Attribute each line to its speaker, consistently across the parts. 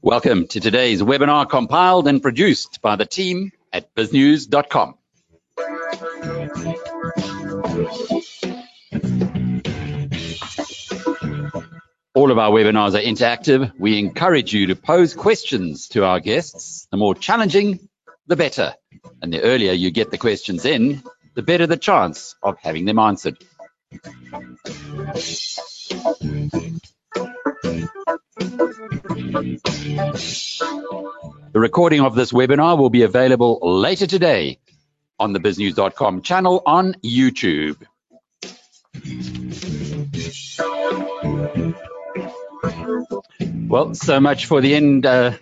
Speaker 1: Welcome to today's webinar compiled and produced by the team at biznews.com. All of our webinars are interactive. We encourage you to pose questions to our guests. The more challenging, the better. And the earlier you get the questions in, the better the chance of having them answered. The recording of this webinar will be available later today on the biznews.com channel on YouTube. Well, so much for the end uh,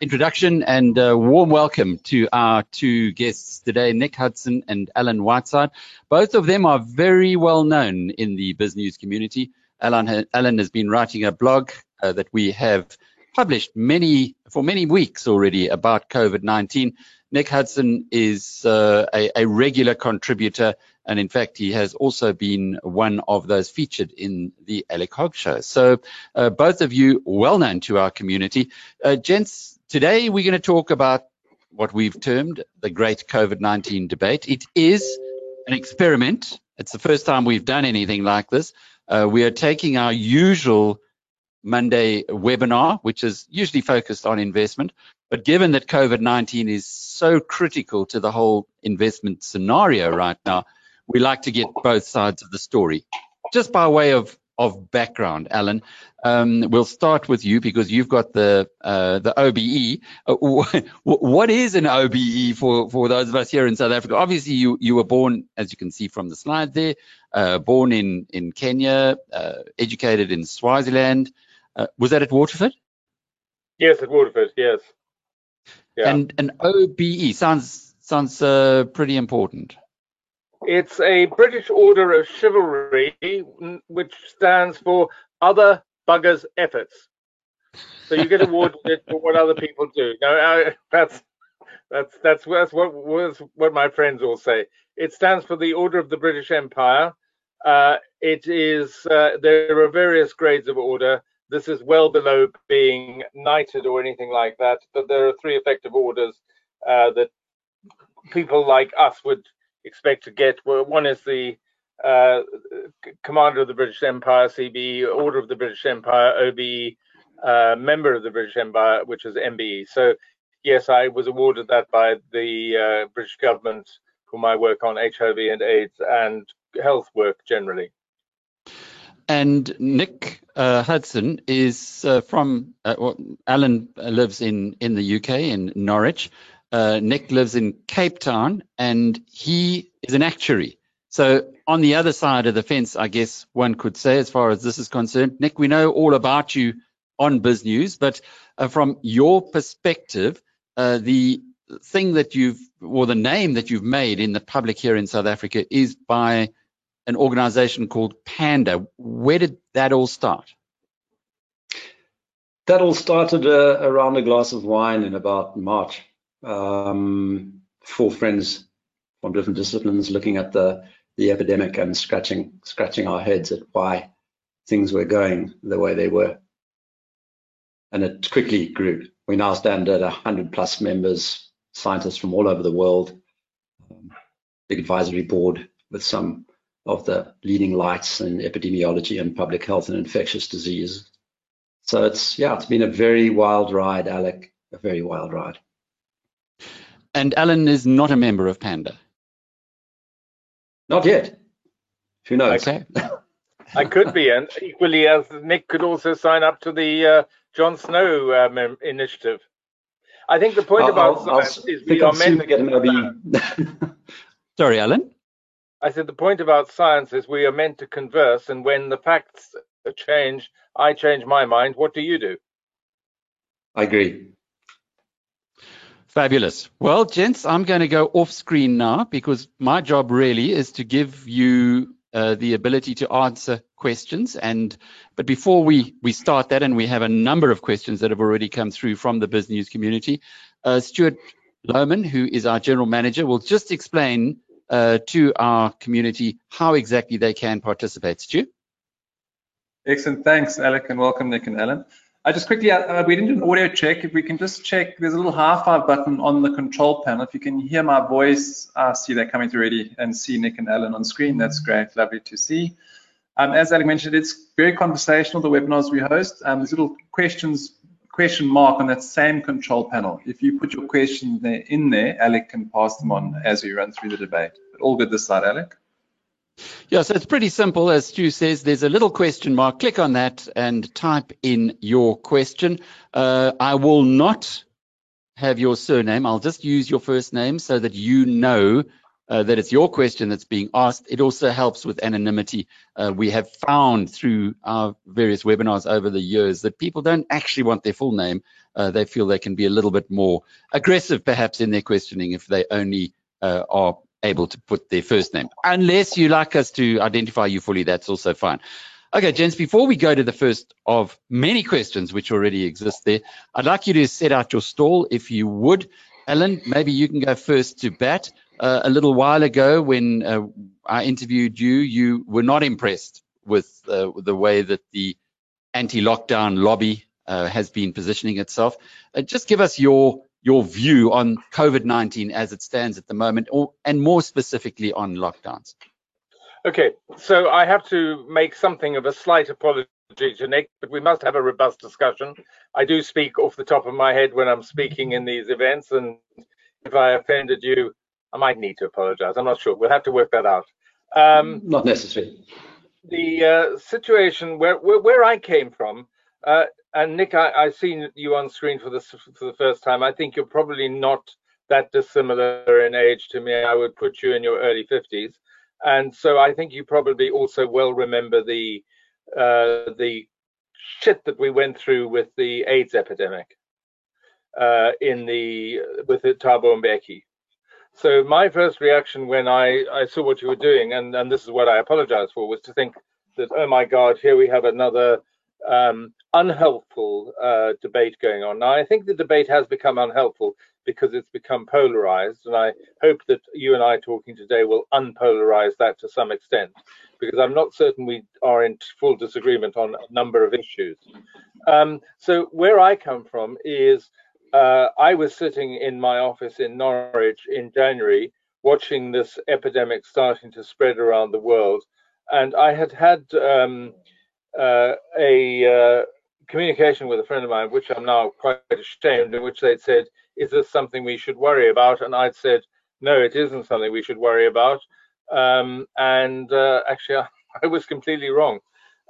Speaker 1: introduction and a warm welcome to our two guests today, Nick Hudson and Alan Whiteside. Both of them are very well known in the BizNews community. Alan, Alan has been writing a blog uh, that we have published many for many weeks already about COVID-19. Nick Hudson is uh, a, a, regular contributor, and in fact, he has also been one of those featured in the Alec Hogg show. So, uh, both of you well known to our community. Uh, gents, today we're going to talk about what we've termed the great COVID-19 debate. It is an experiment. It's the first time we've done anything like this. Uh, we are taking our usual Monday webinar, which is usually focused on investment. But given that COVID-19 is so critical to the whole investment scenario right now, we like to get both sides of the story. Just by way of, of background, Alan, um, we'll start with you because you've got the uh, the OBE. Uh, what is an OBE for, for those of us here in South Africa? Obviously, you, you were born, as you can see from the slide there, uh, born in, in Kenya, uh, educated in Swaziland, uh, was that at Waterford?
Speaker 2: Yes, at Waterford. Yes.
Speaker 1: Yeah. And an OBE sounds sounds uh, pretty important.
Speaker 2: It's a British Order of Chivalry, which stands for Other Buggers Efforts. So you get awarded it for what other people do. Uh, that's that's that's that's what was what my friends all say. It stands for the Order of the British Empire. Uh, it is uh, there are various grades of order. This is well below being knighted or anything like that, but there are three effective orders uh, that people like us would expect to get. One is the uh, Commander of the British Empire, CBE, Order of the British Empire, OBE, uh, Member of the British Empire, which is MBE. So, yes, I was awarded that by the uh, British government for my work on HIV and AIDS and health work generally.
Speaker 1: And Nick uh, Hudson is uh, from, uh, well, Alan lives in, in the UK, in Norwich. Uh, Nick lives in Cape Town, and he is an actuary. So on the other side of the fence, I guess one could say, as far as this is concerned, Nick, we know all about you on BizNews, but uh, from your perspective, uh, the thing that you've, or the name that you've made in the public here in South Africa is by an organization called Panda. Where did that all start?
Speaker 3: That all started uh, around a glass of wine in about March. Um, four friends from different disciplines looking at the the epidemic and scratching scratching our heads at why things were going the way they were. And it quickly grew. We now stand at 100 plus members, scientists from all over the world, um, big advisory board with some of the leading lights in epidemiology and public health and infectious disease. So it's, yeah, it's been a very wild ride, Alec, a very wild ride.
Speaker 1: And Alan is not a member of Panda?
Speaker 3: Not yet. Who knows?
Speaker 2: Okay. I could be, and equally as Nick could also sign up to the uh, John Snow um, initiative. I think the point I'll, about I'll, science I'll is we are meant to get
Speaker 1: an Sorry, Alan.
Speaker 2: I said the point about science is we are meant to converse, and when the facts change, I change my mind. What do you do?
Speaker 3: I agree.
Speaker 1: Fabulous. Well, gents, I'm going to go off screen now because my job really is to give you uh, the ability to answer questions. And but before we we start that, and we have a number of questions that have already come through from the BizNews community, uh, Stuart, Lowman, who is our general manager, will just explain uh, to our community how exactly they can participate. Stu?
Speaker 4: Excellent. Thanks, Alec, and welcome, Nick and Alan. I just quickly, uh, we didn't do an audio check. If we can just check, there's a little half five button on the control panel. If you can hear my voice, I see that coming through already and see Nick and Alan on screen. That's great. Lovely to see. Um, as Alec mentioned, it's very conversational, the webinars we host. Um, there's little questions, question mark on that same control panel. If you put your question there in there, Alec can pass them on as we run through the debate. But all good this side, Alec.
Speaker 1: Yeah, so it's pretty simple. As Stu says, there's a little question mark. Click on that and type in your question. Uh, I will not have your surname. I'll just use your first name so that you know uh, that it's your question that's being asked. It also helps with anonymity. Uh, we have found through our various webinars over the years that people don't actually want their full name. Uh, they feel they can be a little bit more aggressive, perhaps, in their questioning if they only uh, are able to put their first name. Unless you like us to identify you fully, that's also fine. Okay, gents, before we go to the first of many questions which already exist there, I'd like you to set out your stall if you would. Alan, maybe you can go first to bat. Uh, a little while ago when uh, I interviewed you, you were not impressed with uh, the way that the anti-lockdown lobby uh, has been positioning itself. Uh, just give us your your view on COVID-19 as it stands at the moment, or, and more specifically on lockdowns.
Speaker 2: Okay, so I have to make something of a slight apology to Nick, but we must have a robust discussion. I do speak off the top of my head when I'm speaking in these events, and if I offended you, I might need to apologize. I'm not sure. We'll have to work that out.
Speaker 3: Um, not necessary.
Speaker 2: The uh, situation where, where, where I came from, uh, and Nick, I, I've seen you on screen for this for the first time. I think you're probably not that dissimilar in age to me. I would put you in your early 50s, and so I think you probably also well remember the uh, the shit that we went through with the AIDS epidemic uh, in the with the Thabo Mbeki. So my first reaction when I, I saw what you were doing, and, and this is what I apologize for, was to think that, oh my God, here we have another um, unhelpful uh, debate going on. Now, I think the debate has become unhelpful because it's become polarized, and I hope that you and I talking today will unpolarize that to some extent, because I'm not certain we are in full disagreement on a number of issues. Um, so, where I come from is uh, I was sitting in my office in Norwich in January watching this epidemic starting to spread around the world, and I had had um, uh, a uh, communication with a friend of mine, which I'm now quite ashamed, in which they'd said, "Is this something we should worry about?" And I'd said, "No, it isn't something we should worry about." Um, and uh, actually, I, I, was completely wrong.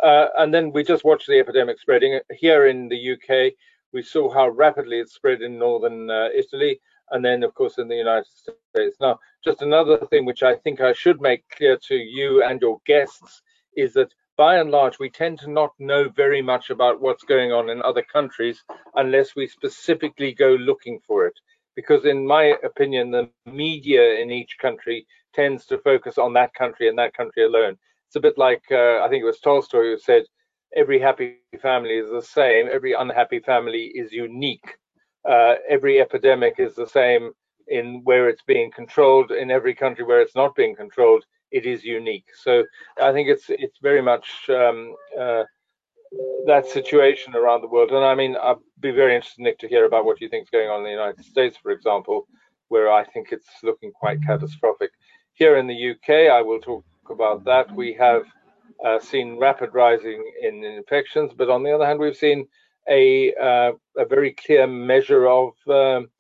Speaker 2: Uh, and then we just watched the epidemic spreading here in the UK. We saw how rapidly it spread in northern uh, Italy, and then, of course, in the United States. Now, just another thing which I think I should make clear to you and your guests is that by and large, we tend to not know very much about what's going on in other countries unless we specifically go looking for it. Because, in my opinion, the media in each country tends to focus on that country and that country alone. It's a bit like, uh, I think it was Tolstoy who said, every happy family is the same, every unhappy family is unique. Uh, every epidemic is the same in where it's being controlled, in every country where it's not being controlled it is unique. So I think it's it's very much um, uh, that situation around the world. And I mean, I'd be very interested, Nick, to hear about what you think is going on in the United States, for example, where I think it's looking quite catastrophic. Here in the UK, I will talk about that. We have uh, seen rapid rising in infections, but on the other hand, we've seen a uh, a very clear measure of um,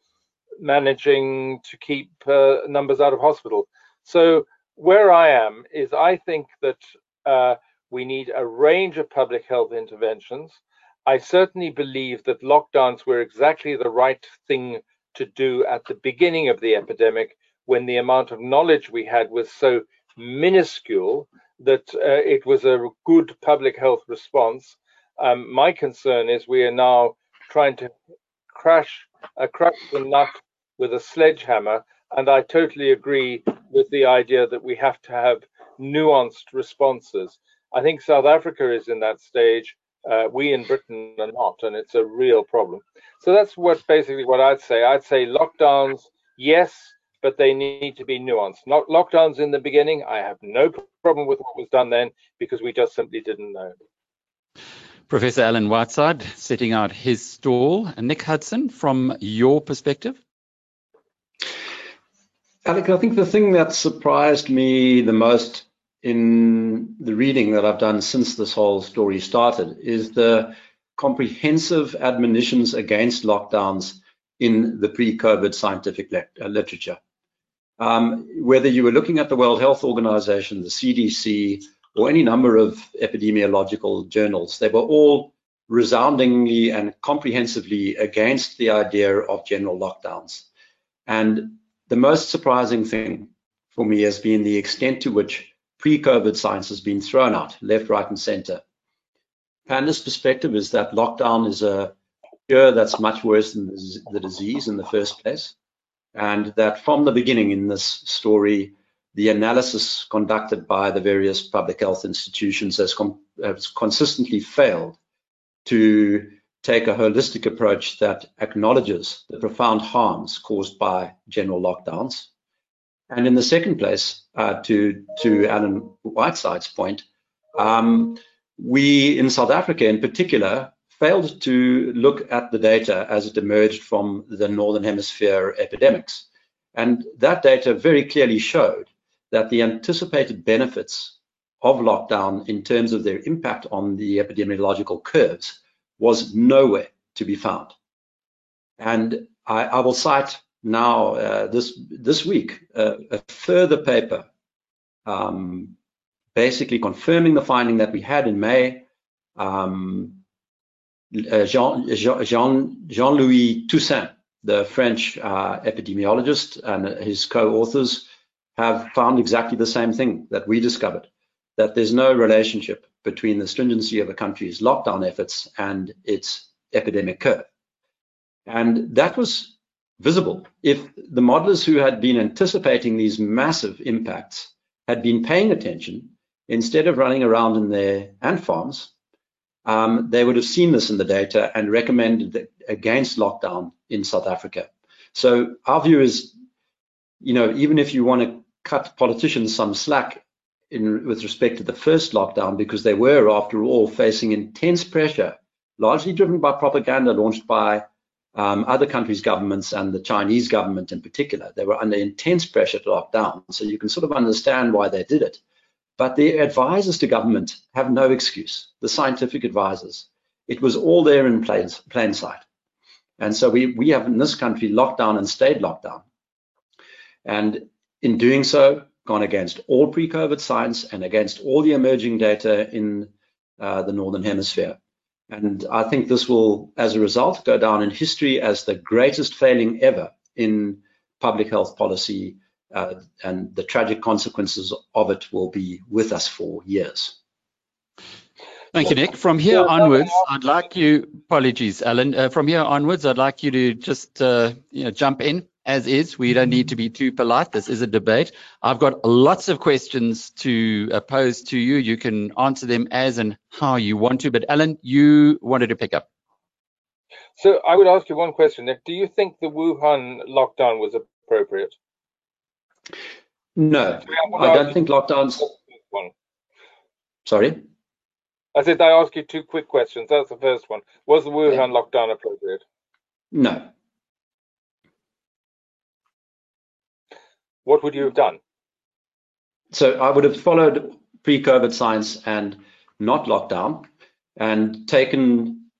Speaker 2: managing to keep uh, numbers out of hospital. So where I am is I think that uh, we need a range of public health interventions. I certainly believe that lockdowns were exactly the right thing to do at the beginning of the epidemic when the amount of knowledge we had was so minuscule that uh, it was a good public health response. Um, my concern is we are now trying to crash, uh, crush the nut with a sledgehammer and I totally agree with the idea that we have to have nuanced responses. I think South Africa is in that stage. Uh, we in Britain are not, and it's a real problem. So that's what basically what I'd say. I'd say lockdowns Yes, but they need to be nuanced. Not lockdowns in the beginning. I have no problem with what was done then because we just simply didn't know.
Speaker 1: Professor Alan Whiteside setting out his stall. Nick Hudson, from your perspective?
Speaker 3: Alec, I think the thing that surprised me the most in the reading that I've done since this whole story started is the comprehensive admonitions against lockdowns in the pre-COVID scientific uh, literature. Um, whether you were looking at the World Health Organization, the CDC, or any number of epidemiological journals, they were all resoundingly and comprehensively against the idea of general lockdowns. And the most surprising thing for me has been the extent to which pre-COVID science has been thrown out, left, right, and center. Panda's perspective is that lockdown is a cure that's much worse than the disease in the first place, and that from the beginning in this story, the analysis conducted by the various public health institutions has, has consistently failed to take a holistic approach that acknowledges the profound harms caused by general lockdowns. And in the second place, uh, to, to Alan Whiteside's point, um, we in South Africa in particular failed to look at the data as it emerged from the Northern Hemisphere epidemics. And that data very clearly showed that the anticipated benefits of lockdown in terms of their impact on the epidemiological curves was nowhere to be found. And I, I will cite now uh, this this week uh, a further paper um, basically confirming the finding that we had in May. Um, uh, Jean, Jean, Jean-Louis Toussaint, the French uh, epidemiologist, and his co-authors have found exactly the same thing that we discovered, that there's no relationship between the stringency of a country's lockdown efforts and its epidemic curve. And that was visible. If the modelers who had been anticipating these massive impacts had been paying attention, instead of running around in their ant farms, um, they would have seen this in the data and recommended against lockdown in South Africa. So our view is, you know, even if you want to cut politicians some slack in, with respect to the first lockdown, because they were, after all, facing intense pressure, largely driven by propaganda launched by um, other countries' governments and the Chinese government in particular. They were under intense pressure to lock down. So you can sort of understand why they did it. But the advisors to government have no excuse, the scientific advisors. It was all there in plain, plain sight. And so we, we have in this country locked down and stayed locked down. And in doing so, gone against all pre-COVID science and against all the emerging data in uh, the Northern Hemisphere. And I think this will, as a result, go down in history as the greatest failing ever in public health policy uh, and the tragic consequences of it will be with us for years.
Speaker 1: Thank you, Nick. From here onwards, I'd like you, apologies, Alan, uh, from here onwards, I'd like you to just uh, you know, jump in as is. We don't need to be too polite. This is a debate. I've got lots of questions to uh, pose to you. You can answer them as and how you want to. But Alan, you wanted to pick up.
Speaker 2: So I would ask you one question, Nick. Do you think the Wuhan lockdown was appropriate?
Speaker 3: No, I don't think lockdowns. One. Sorry?
Speaker 2: I said I ask you two quick questions. That's the first one. Was the Wuhan yeah. lockdown appropriate?
Speaker 3: No.
Speaker 2: What would you have done?
Speaker 3: So I would have followed pre-COVID science and not lockdown and taken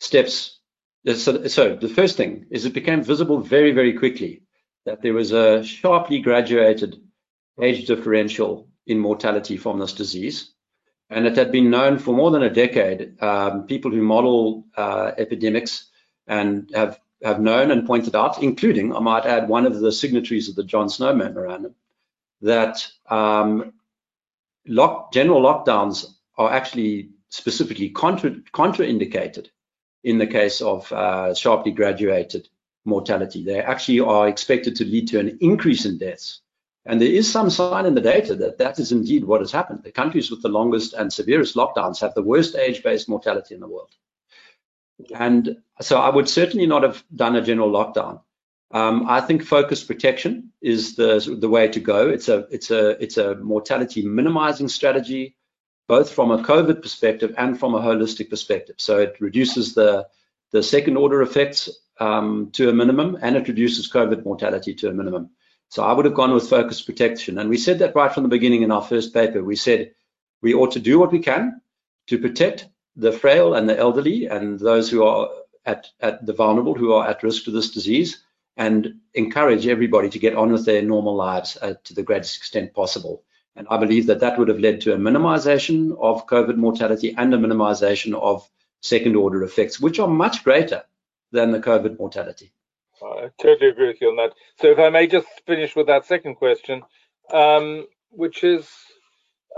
Speaker 3: steps. So, so the first thing is it became visible very, very quickly that there was a sharply graduated age differential in mortality from this disease. And it had been known for more than a decade. Um, people who model uh, epidemics and have, have known and pointed out, including, I might add, one of the signatories of the John Snow Memorandum, that um, lock, general lockdowns are actually specifically contra, contraindicated in the case of uh, sharply graduated mortality. They actually are expected to lead to an increase in deaths. And there is some sign in the data that that is indeed what has happened. The countries with the longest and severest lockdowns have the worst age-based mortality in the world. And so I would certainly not have done a general lockdown. Um, I think focused protection is the the way to go. It's a it's a it's a mortality minimizing strategy, both from a COVID perspective and from a holistic perspective. So it reduces the the second order effects um, to a minimum, and it reduces COVID mortality to a minimum. So I would have gone with focused protection, and we said that right from the beginning in our first paper. We said we ought to do what we can to protect the frail and the elderly and those who are at, at the vulnerable who are at risk to this disease and encourage everybody to get on with their normal lives uh, to the greatest extent possible. And I believe that that would have led to a minimization of COVID mortality and a minimization of second order effects, which are much greater than the COVID mortality.
Speaker 2: I totally agree with you on that. So if I may just finish with that second question, um, which is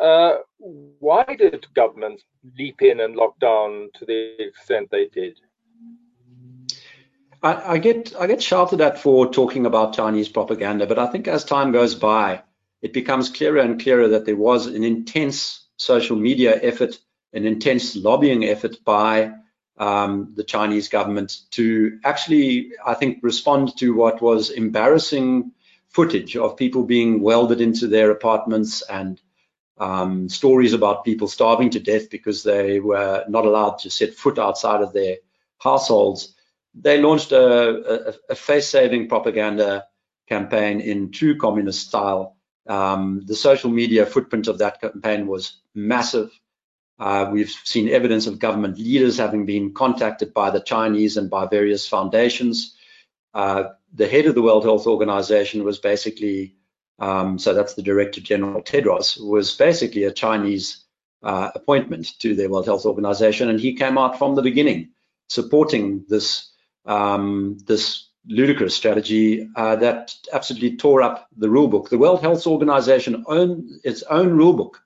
Speaker 2: uh, why did governments leap in and lock down to the extent they did?
Speaker 3: I, I, get I get shouted at for talking about Chinese propaganda, but I think as time goes by, it becomes clearer and clearer that there was an intense social media effort, an intense lobbying effort by um, the Chinese government to actually, I think, respond to what was embarrassing footage of people being welded into their apartments and um, stories about people starving to death because they were not allowed to set foot outside of their households they launched a, a, a face-saving propaganda campaign in true communist style. Um, the social media footprint of that campaign was massive. Uh, we've seen evidence of government leaders having been contacted by the Chinese and by various foundations. Uh, the head of the World Health Organization was basically, um, so that's the Director General Tedros, was basically a Chinese uh, appointment to the World Health Organization, and he came out from the beginning supporting this um, this ludicrous strategy uh, that absolutely tore up the rulebook. The World Health Organization owned its own rulebook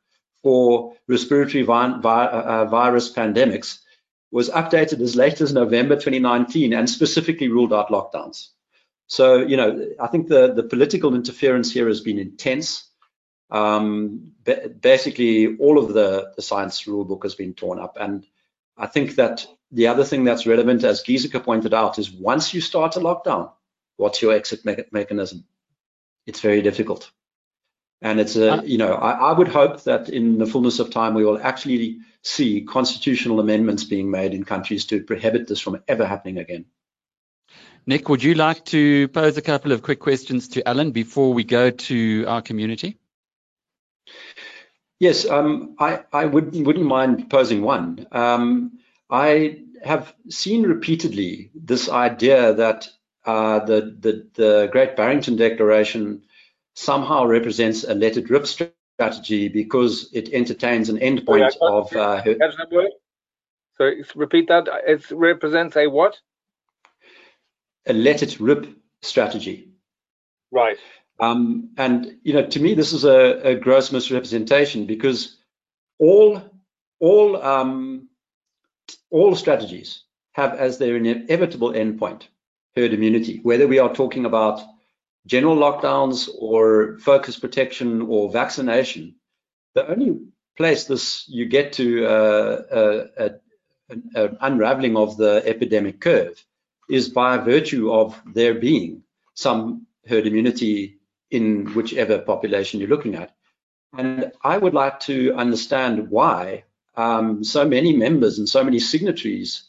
Speaker 3: for respiratory vi vi uh, virus pandemics was updated as late as November 2019 and specifically ruled out lockdowns. So, you know, I think the, the political interference here has been intense. Um, basically, all of the, the science rulebook has been torn up. And I think that the other thing that's relevant, as Giesecke pointed out, is once you start a lockdown, what's your exit me mechanism? It's very difficult. And it's a, you know, I, I, would hope that in the fullness of time, we will actually see constitutional amendments being made in countries to prohibit this from ever happening again.
Speaker 1: Nick, would you like to pose a couple of quick questions to Alan before we go to our community?
Speaker 3: Yes, um, I, I would, wouldn't mind posing one. Um, I have seen repeatedly this idea that uh, the, the, the Great Barrington Declaration somehow represents a let it rip strategy because it entertains an endpoint of. Uh,
Speaker 2: so repeat that. It represents a what?
Speaker 3: A let it rip strategy.
Speaker 2: Right.
Speaker 3: Um, and you know, to me, this is a, a gross misrepresentation because all all um, all strategies have as their inevitable endpoint herd immunity, whether we are talking about general lockdowns or focus protection or vaccination. The only place this you get to uh, an unraveling of the epidemic curve is by virtue of there being some herd immunity in whichever population you're looking at. And I would like to understand why um, so many members and so many signatories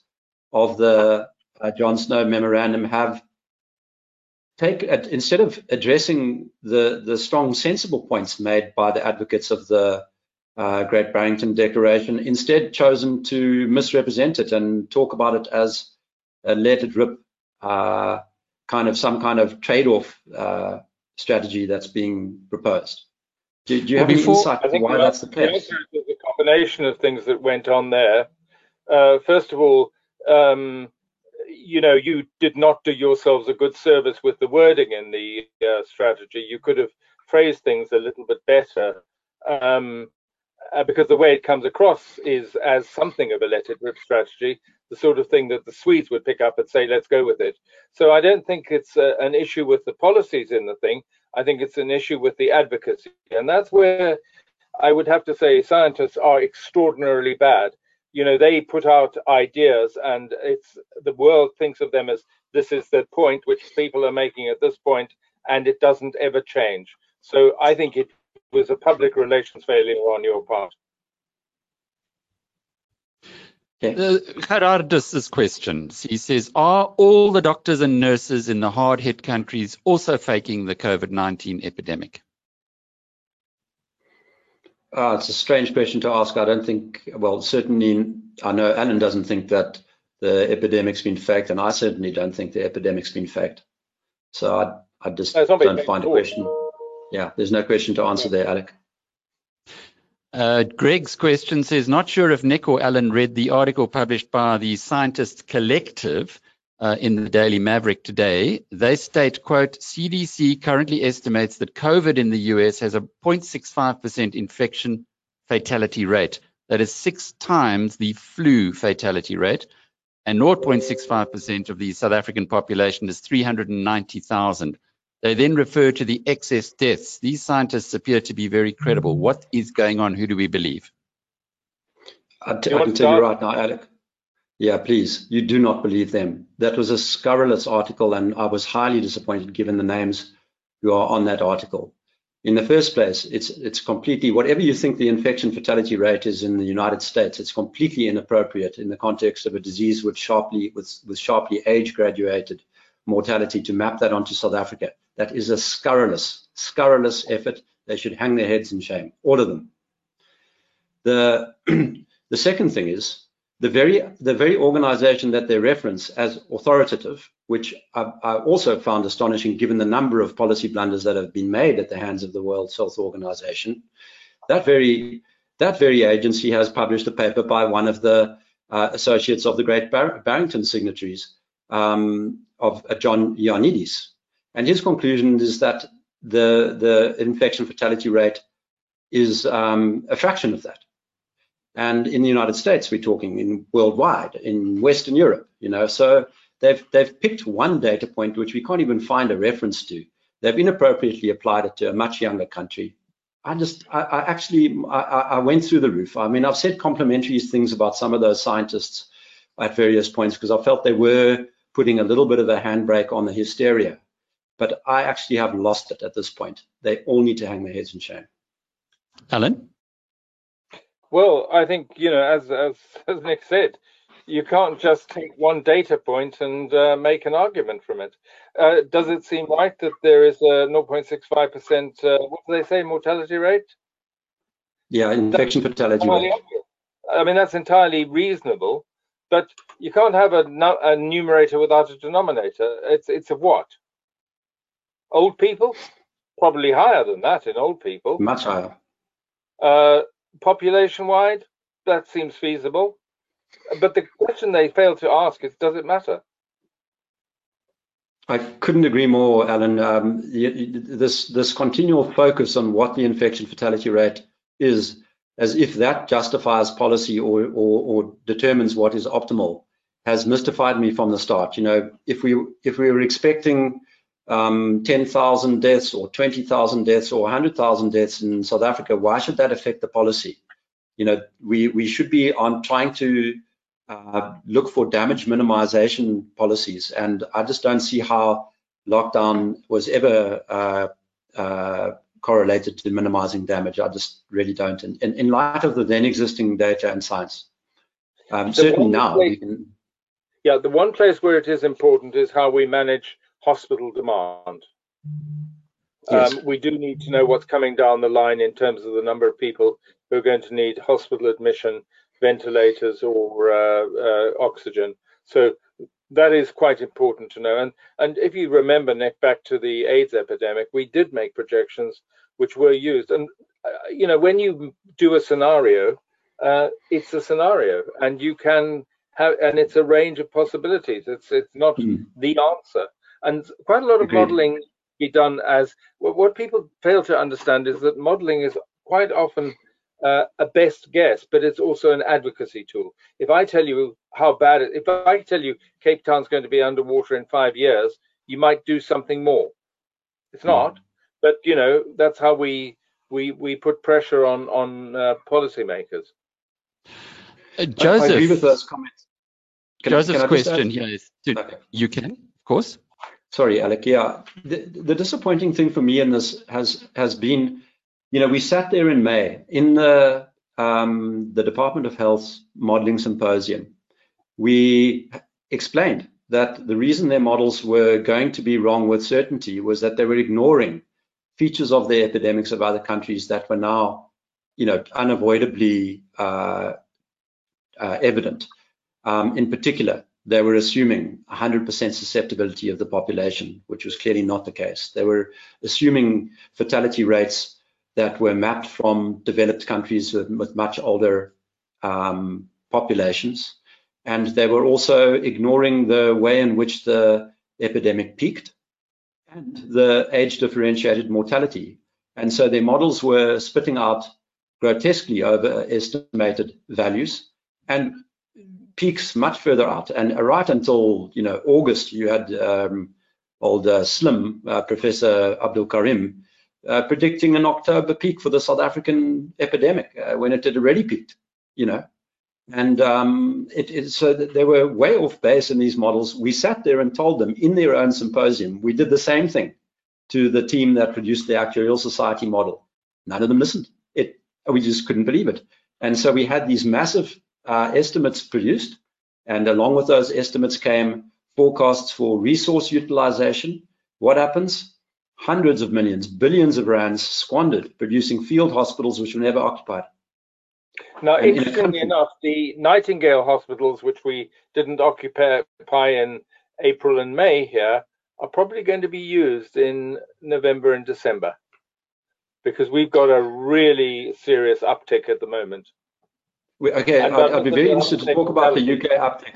Speaker 3: of the uh, John Snow memorandum have take instead of addressing the the strong sensible points made by the advocates of the uh, Great Barrington Declaration, instead chosen to misrepresent it and talk about it as a let it rip uh, kind of some kind of trade-off uh, strategy that's being proposed. Do, do you well, have before, any insight why that's the case?
Speaker 2: A combination of things that went on there. Uh, first of all, um, you know, you did not do yourselves a good service with the wording in the uh, strategy. You could have phrased things a little bit better. Um, uh, because the way it comes across is as something of a let it rip strategy, the sort of thing that the Swedes would pick up and say, let's go with it. So I don't think it's a, uh, an issue with the policies in the thing. I think it's an issue with the advocacy. And that's where I would have to say scientists are extraordinarily bad. You know, they put out ideas and it's the world thinks of them as this is the point which people are making at this point, and it doesn't ever change. So I think it was a public relations failure on your part.
Speaker 1: Uh, Gerardus' questions. He says, are all the doctors and nurses in the hard hit countries also faking the COVID-19 epidemic?
Speaker 3: Uh, it's a strange question to ask. I don't think, well, certainly, I know Alan doesn't think that the epidemic's been faked, and I certainly don't think the epidemic's been faked. So I, I just don't find a question. Yeah, there's no question to answer there, Alec.
Speaker 1: Uh, Greg's question says, not sure if Nick or Alan read the article published by the Scientists Collective uh, in the Daily Maverick today. They state, quote, CDC currently estimates that COVID in the US has a 0.65% infection fatality rate. That is six times the flu fatality rate. And 0.65% of the South African population is 390,000. They then refer to the excess deaths. These scientists appear to be very credible. Mm-hmm. What is going on? Who do we believe?
Speaker 3: I, I can tell you right now, Alec. Yeah, please. You do not believe them. That was a scurrilous article, and I was highly disappointed given the names who are on that article. In the first place, it's it's completely whatever you think the infection fatality rate is in the United States, it's completely inappropriate in the context of a disease with sharply with, with sharply age graduated mortality to map that onto South Africa. That is a scurrilous, scurrilous effort. They should hang their heads in shame, all of them. The, the second thing is the very, the very organization that they reference as authoritative, which I, I also found astonishing given the number of policy blunders that have been made at the hands of the World Health Organization, that very, that very agency has published a paper by one of the uh, associates of the Great Bar Barrington signatories um, of uh, John Ioannidis, and his conclusion is that the, the infection fatality rate is um, a fraction of that. And in the United States, we're talking in worldwide, in Western Europe, you know, so they've, they've picked one data point which we can't even find a reference to. They've inappropriately applied it to a much younger country. I just, I, I actually, I, I went through the roof. I mean, I've said complimentary things about some of those scientists at various points because I felt they were putting a little bit of a handbrake on the hysteria but I actually have lost it at this point. They all need to hang their heads in shame.
Speaker 1: Alan?
Speaker 2: Well, I think, you know, as, as, as Nick said, you can't just take one data point and uh, make an argument from it. Uh, does it seem right that there is a 0.65%, uh, what do they say, mortality rate?
Speaker 3: Yeah, infection that's fatality rate.
Speaker 2: I mean, that's entirely reasonable, but you can't have a, a numerator without a denominator. It's, it's a what? Old people, probably higher than that in old people.
Speaker 3: Much higher.
Speaker 2: Uh, population wide, that seems feasible. But the question they fail to ask is, does it matter?
Speaker 3: I couldn't agree more, Alan. Um, this this continual focus on what the infection fatality rate is, as if that justifies policy or, or, or determines what is optimal, has mystified me from the start. You know, if we if we were expecting um, 10,000 deaths or 20,000 deaths or 100,000 deaths in South Africa, why should that affect the policy? You know, we, we should be on trying to uh, look for damage minimization policies. And I just don't see how lockdown was ever uh, uh, correlated to minimizing damage. I just really don't. In, in, in light of the then existing data and science. Um, certainly now
Speaker 2: place, can... Yeah, the one place where it is important is how we manage hospital demand. Yes. Um, we do need to know what's coming down the line in terms of the number of people who are going to need hospital admission, ventilators, or uh, uh, oxygen. So that is quite important to know. And and if you remember, Nick, back to the AIDS epidemic, we did make projections which were used. And uh, you know, when you do a scenario, uh, it's a scenario, and you can have, and it's a range of possibilities. It's it's not mm. the answer. And quite a lot of Agreed. modeling be done as what people fail to understand is that modeling is quite often uh, a best guess, but it's also an advocacy tool. If I tell you how bad it, if I tell you Cape Town's going to be underwater in five years, you might do something more. It's hmm. not, mm. but you know that's how we we we put pressure on on uh, policymakers.
Speaker 1: Uh, Joseph, I,
Speaker 3: agree with those comments.
Speaker 1: Can, Joseph's can question here is: okay. you can of course.
Speaker 3: Sorry, Alec. Yeah, the, the disappointing thing for me in this has has been, you know, we sat there in May in the um, the Department of Health's modeling symposium. We explained that the reason their models were going to be wrong with certainty was that they were ignoring features of the epidemics of other countries that were now, you know, unavoidably uh, uh, evident. Um, in particular, they were assuming 100% susceptibility of the population, which was clearly not the case. They were assuming fatality rates that were mapped from developed countries with, with much older um, populations and they were also ignoring the way in which the epidemic peaked and the age differentiated mortality. And so their models were spitting out grotesquely overestimated values and peaks much further out. And right until you know August, you had um, old uh, Salim uh, Professor Abdool Karim uh, predicting an October peak for the South African epidemic uh, when it had already peaked. You know, and um, it, it, so they were way off base in these models. We sat there and told them in their own symposium, we did the same thing to the team that produced the Actuarial Society model. None of them listened. It, we just couldn't believe it. And so we had these massive uh, estimates produced. And along with those estimates came forecasts for resource utilization. What happens? Hundreds of millions, billions of rands squandered producing field hospitals which were never occupied.
Speaker 2: Now, in interestingly enough, the Nightingale hospitals, which we didn't occupy in April and May here, are probably going to be used in November and December because we've got a really serious uptick at the moment.
Speaker 3: We, okay, I'd, I'd, be very interested to talk about the UK uptick.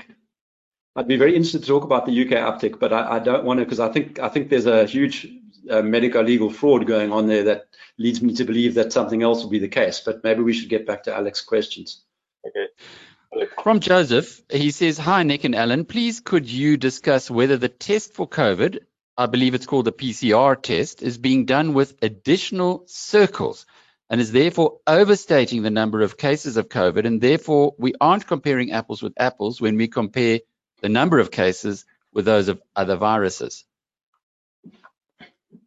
Speaker 3: I'd be very interested to talk about the UK uptick, but I, I don't want to because I think I think there's a huge uh, medico-legal fraud going on there that leads me to believe that something else will be the case. But maybe we should get back to Alec's questions.
Speaker 2: Okay.
Speaker 1: From Joseph, he says, Hi, Nick and Alan. Please could you discuss whether the test for COVID, I believe it's called the PCR test, is being done with additional circles and is therefore overstating the number of cases of COVID. And therefore, we aren't comparing apples with apples when we compare the number of cases with those of other viruses.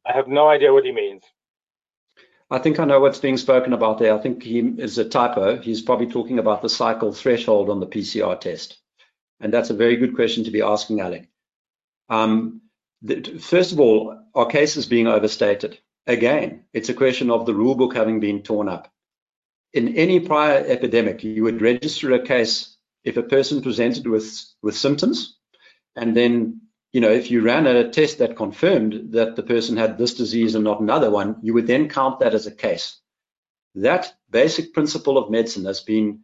Speaker 2: I have no idea what he means.
Speaker 3: I think I know what's being spoken about there. I think he is a typo. He's probably talking about the cycle threshold on the PCR test. And that's a very good question to be asking, Alec. Um, the, first of all, are cases being overstated? Again, it's a question of the rule book having been torn up. In any prior epidemic, you would register a case if a person presented with, with symptoms and then you know, if you ran a test that confirmed that the person had this disease and not another one, you would then count that as a case. That basic principle of medicine has been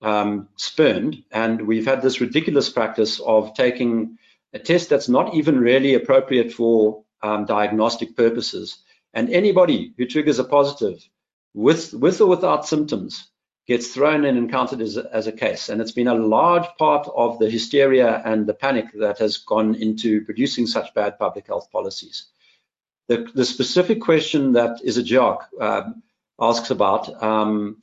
Speaker 3: um, spurned, and we've had this ridiculous practice of taking a test that's not even really appropriate for um, diagnostic purposes. And anybody who triggers a positive with, with or without symptoms gets thrown in and counted as a, as a case. And it's been a large part of the hysteria and the panic that has gone into producing such bad public health policies. The, the specific question that Isaac uh, asks about, um,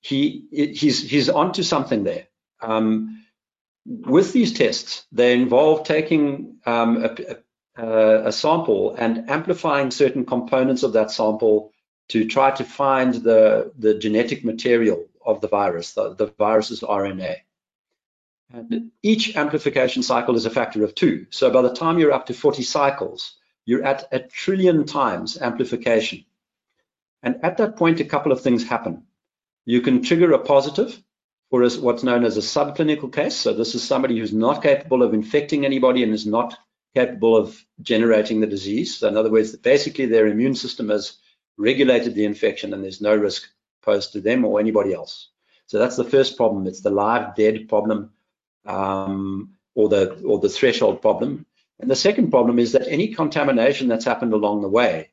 Speaker 3: he, he's, he's onto something there. Um, with these tests, they involve taking um, a, a, Uh, a sample and amplifying certain components of that sample to try to find the, the genetic material of the virus, the, the virus's RNA. And each amplification cycle is a factor of two. So by the time you're up to 40 cycles, you're at a trillion times amplification. And at that point, a couple of things happen. You can trigger a positive for what's known as a subclinical case. So this is somebody who's not capable of infecting anybody and is not capable of generating the disease. So in other words, basically their immune system has regulated the infection and there's no risk posed to them or anybody else. So that's the first problem. It's the live dead problem um, or the or the threshold problem. And the second problem is that any contamination that's happened along the way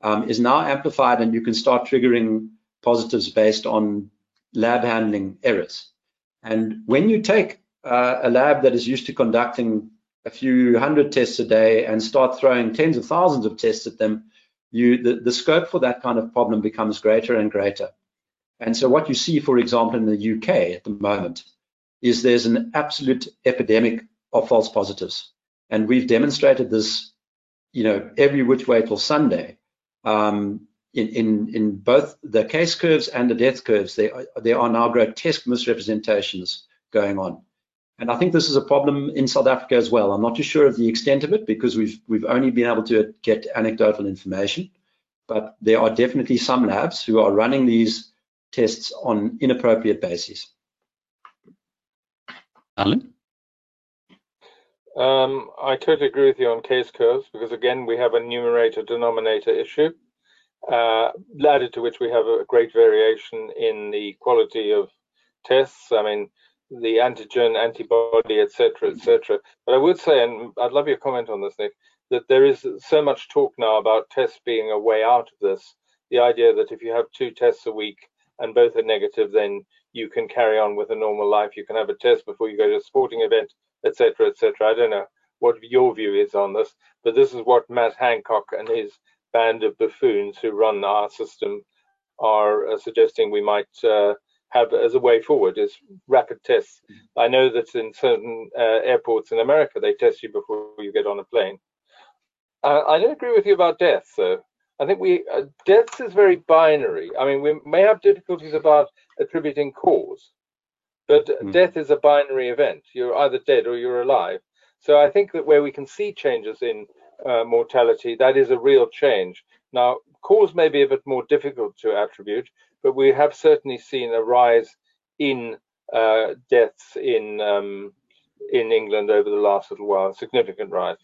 Speaker 3: um, is now amplified and you can start triggering positives based on lab handling errors. And when you take uh, a lab that is used to conducting a few hundred tests a day and start throwing tens of thousands of tests at them, you, the, the scope for that kind of problem becomes greater and greater. And so what you see, for example, in the UK at the moment, is there's an absolute epidemic of false positives. And we've demonstrated this, you know, every which way till Sunday. Um, in, in, in both the case curves and the death curves, there, there are now grotesque misrepresentations going on. And I think this is a problem in South Africa as well. I'm not too sure of the extent of it because we've we've only been able to get anecdotal information, but there are definitely some labs who are running these tests on inappropriate bases.
Speaker 1: Alan?
Speaker 2: Um, I totally agree with you on case curves because again we have a numerator denominator issue, uh, added to which we have a great variation in the quality of tests. I mean, the antigen, antibody, etc., etc. But I would say, and I'd love your comment on this, Nick, that there is so much talk now about tests being a way out of this. The idea that if you have two tests a week and both are negative, then you can carry on with a normal life. You can have a test before you go to a sporting event, etc., etc. I don't know what your view is on this, but this is what Matt Hancock and his band of buffoons who run our system are uh, suggesting we might uh, have as a way forward is rapid tests. Mm-hmm. I know that in certain uh, airports in America, they test you before you get on a plane. Uh, I don't agree with you about death, though. I think we uh, deaths is very binary. I mean, we may have difficulties about attributing cause, but mm. death is a binary event. You're either dead or you're alive. So I think that where we can see changes in uh, mortality, that is a real change. Now, cause may be a bit more difficult to attribute, but we have certainly seen a rise in uh, deaths in um, in England over the last little while, a significant rise.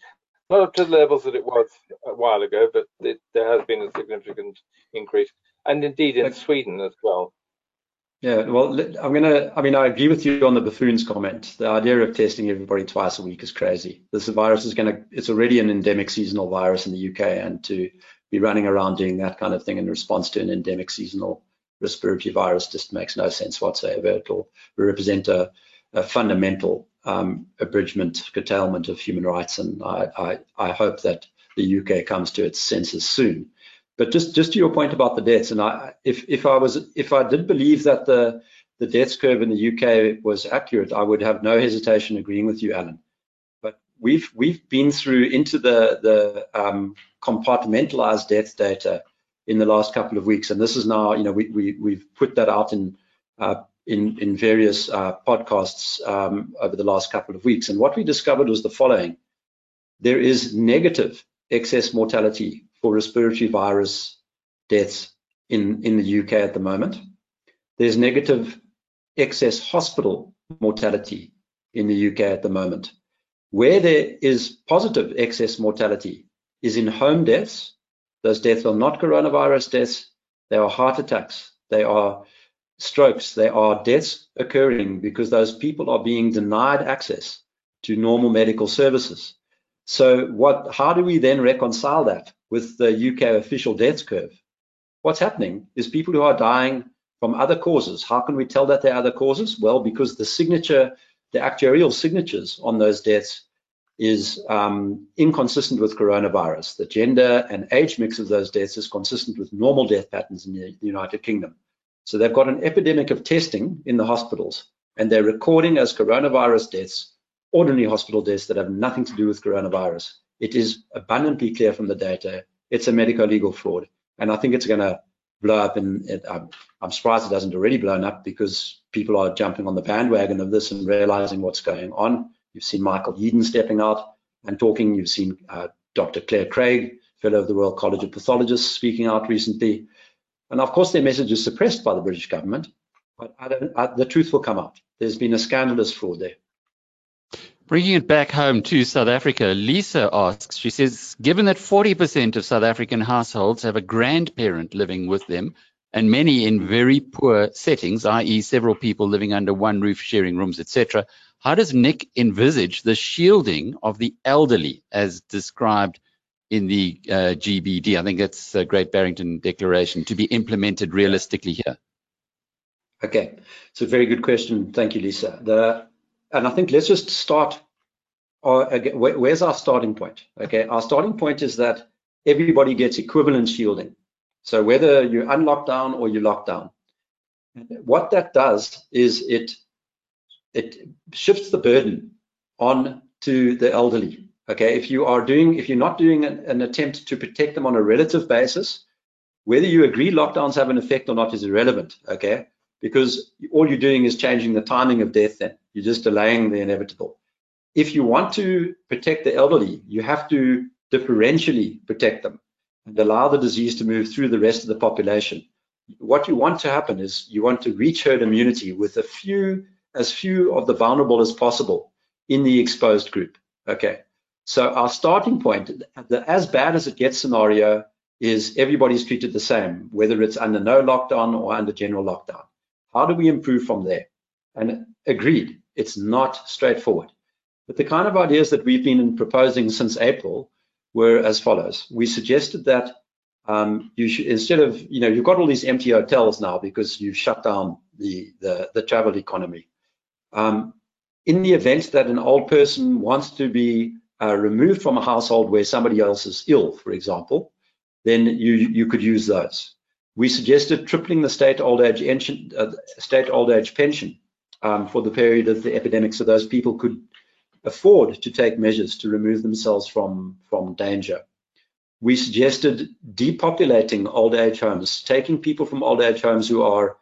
Speaker 2: Not up to the levels that it was a while ago, but it, there has been a significant increase, and indeed in Sweden as well.
Speaker 3: Yeah, well, I'm gonna. I mean, I agree with you on the buffoons comment. The idea of testing everybody twice a week is crazy. This virus is gonna. It's already an endemic seasonal virus in the UK, and to be running around doing that kind of thing in response to an endemic seasonal respiratory virus just makes no sense whatsoever. It will represent a, a fundamental um, abridgment, curtailment of human rights, and I, I, I, hope that the UK comes to its senses soon. But just, just to your point about the deaths, and I, if, if I was, if I did believe that the the deaths curve in the UK was accurate, I would have no hesitation agreeing with you, Alan. But we've we've been through into the the um, compartmentalized death data in the last couple of weeks. And this is now, you know, we, we, we've put that out in, uh, in, in various uh, podcasts um, over the last couple of weeks. And what we discovered was the following. There is negative excess mortality for respiratory virus deaths in, in the UK at the moment. There's negative excess hospital mortality in the UK at the moment. Where there is positive excess mortality is in home deaths those deaths are not coronavirus deaths. They are heart attacks. They are strokes. They are deaths occurring because those people are being denied access to normal medical services. So what, how do we then reconcile that with the UK official deaths curve? What's happening is people who are dying from other causes. How can we tell that they're other causes? Well, because the signature, the actuarial signatures on those deaths is um, inconsistent with coronavirus. The gender and age mix of those deaths is consistent with normal death patterns in the United Kingdom. So they've got an epidemic of testing in the hospitals, and they're recording as coronavirus deaths ordinary hospital deaths that have nothing to do with coronavirus. It is abundantly clear from the data. It's a medical legal fraud, and I think it's going to blow up. And I'm, I'm surprised it hasn't already blown up because people are jumping on the bandwagon of this and realizing what's going on. You've seen Michael Yeadon stepping out and talking. You've seen uh, Dr. Clare Craig, fellow of the Royal College of Pathologists, speaking out recently. And of course, their message is suppressed by the British government, but I I, the truth will come out. There's been a scandalous fraud there.
Speaker 1: Bringing it back home to South Africa, Lisa asks, she says, given that 40% of South African households have a grandparent living with them, and many in very poor settings, i.e., several people living under one roof, sharing rooms, etc., how does Nick envisage the shielding of the elderly as described in the uh, GBD? I think that's a Great Barrington Declaration to be implemented realistically here.
Speaker 3: Okay, it's a very good question. Thank you, Lisa. The, and I think let's just start. Uh, again, where's our starting point? Okay, our starting point is that everybody gets equivalent shielding. So whether you're unlocked down or you're locked down, what that does is it it shifts the burden on to the elderly. Okay, if you are doing, if you're not doing an, an attempt to protect them on a relative basis, whether you agree lockdowns have an effect or not is irrelevant. Okay, because all you're doing is changing the timing of death. Then you're just delaying the inevitable. If you want to protect the elderly, you have to differentially protect them and allow the disease to move through the rest of the population. What you want to happen is you want to reach herd immunity with a few, as few of the vulnerable as possible in the exposed group. Okay. So our starting point, the as bad as it gets scenario is everybody's treated the same, whether it's under no lockdown or under general lockdown. How do we improve from there? And agreed, it's not straightforward. But the kind of ideas that we've been proposing since April were as follows. We suggested that um, you should, instead of, you know, you've got all these empty hotels now because you've shut down the, the, the travel economy. Um, in the event that an old person wants to be uh, removed from a household where somebody else is ill, for example, then you, you could use those. We suggested tripling the state old age, uh, state old age pension um, for the period of the epidemic so those people could afford to take measures to remove themselves from, from danger. We suggested depopulating old age homes, taking people from old age homes who are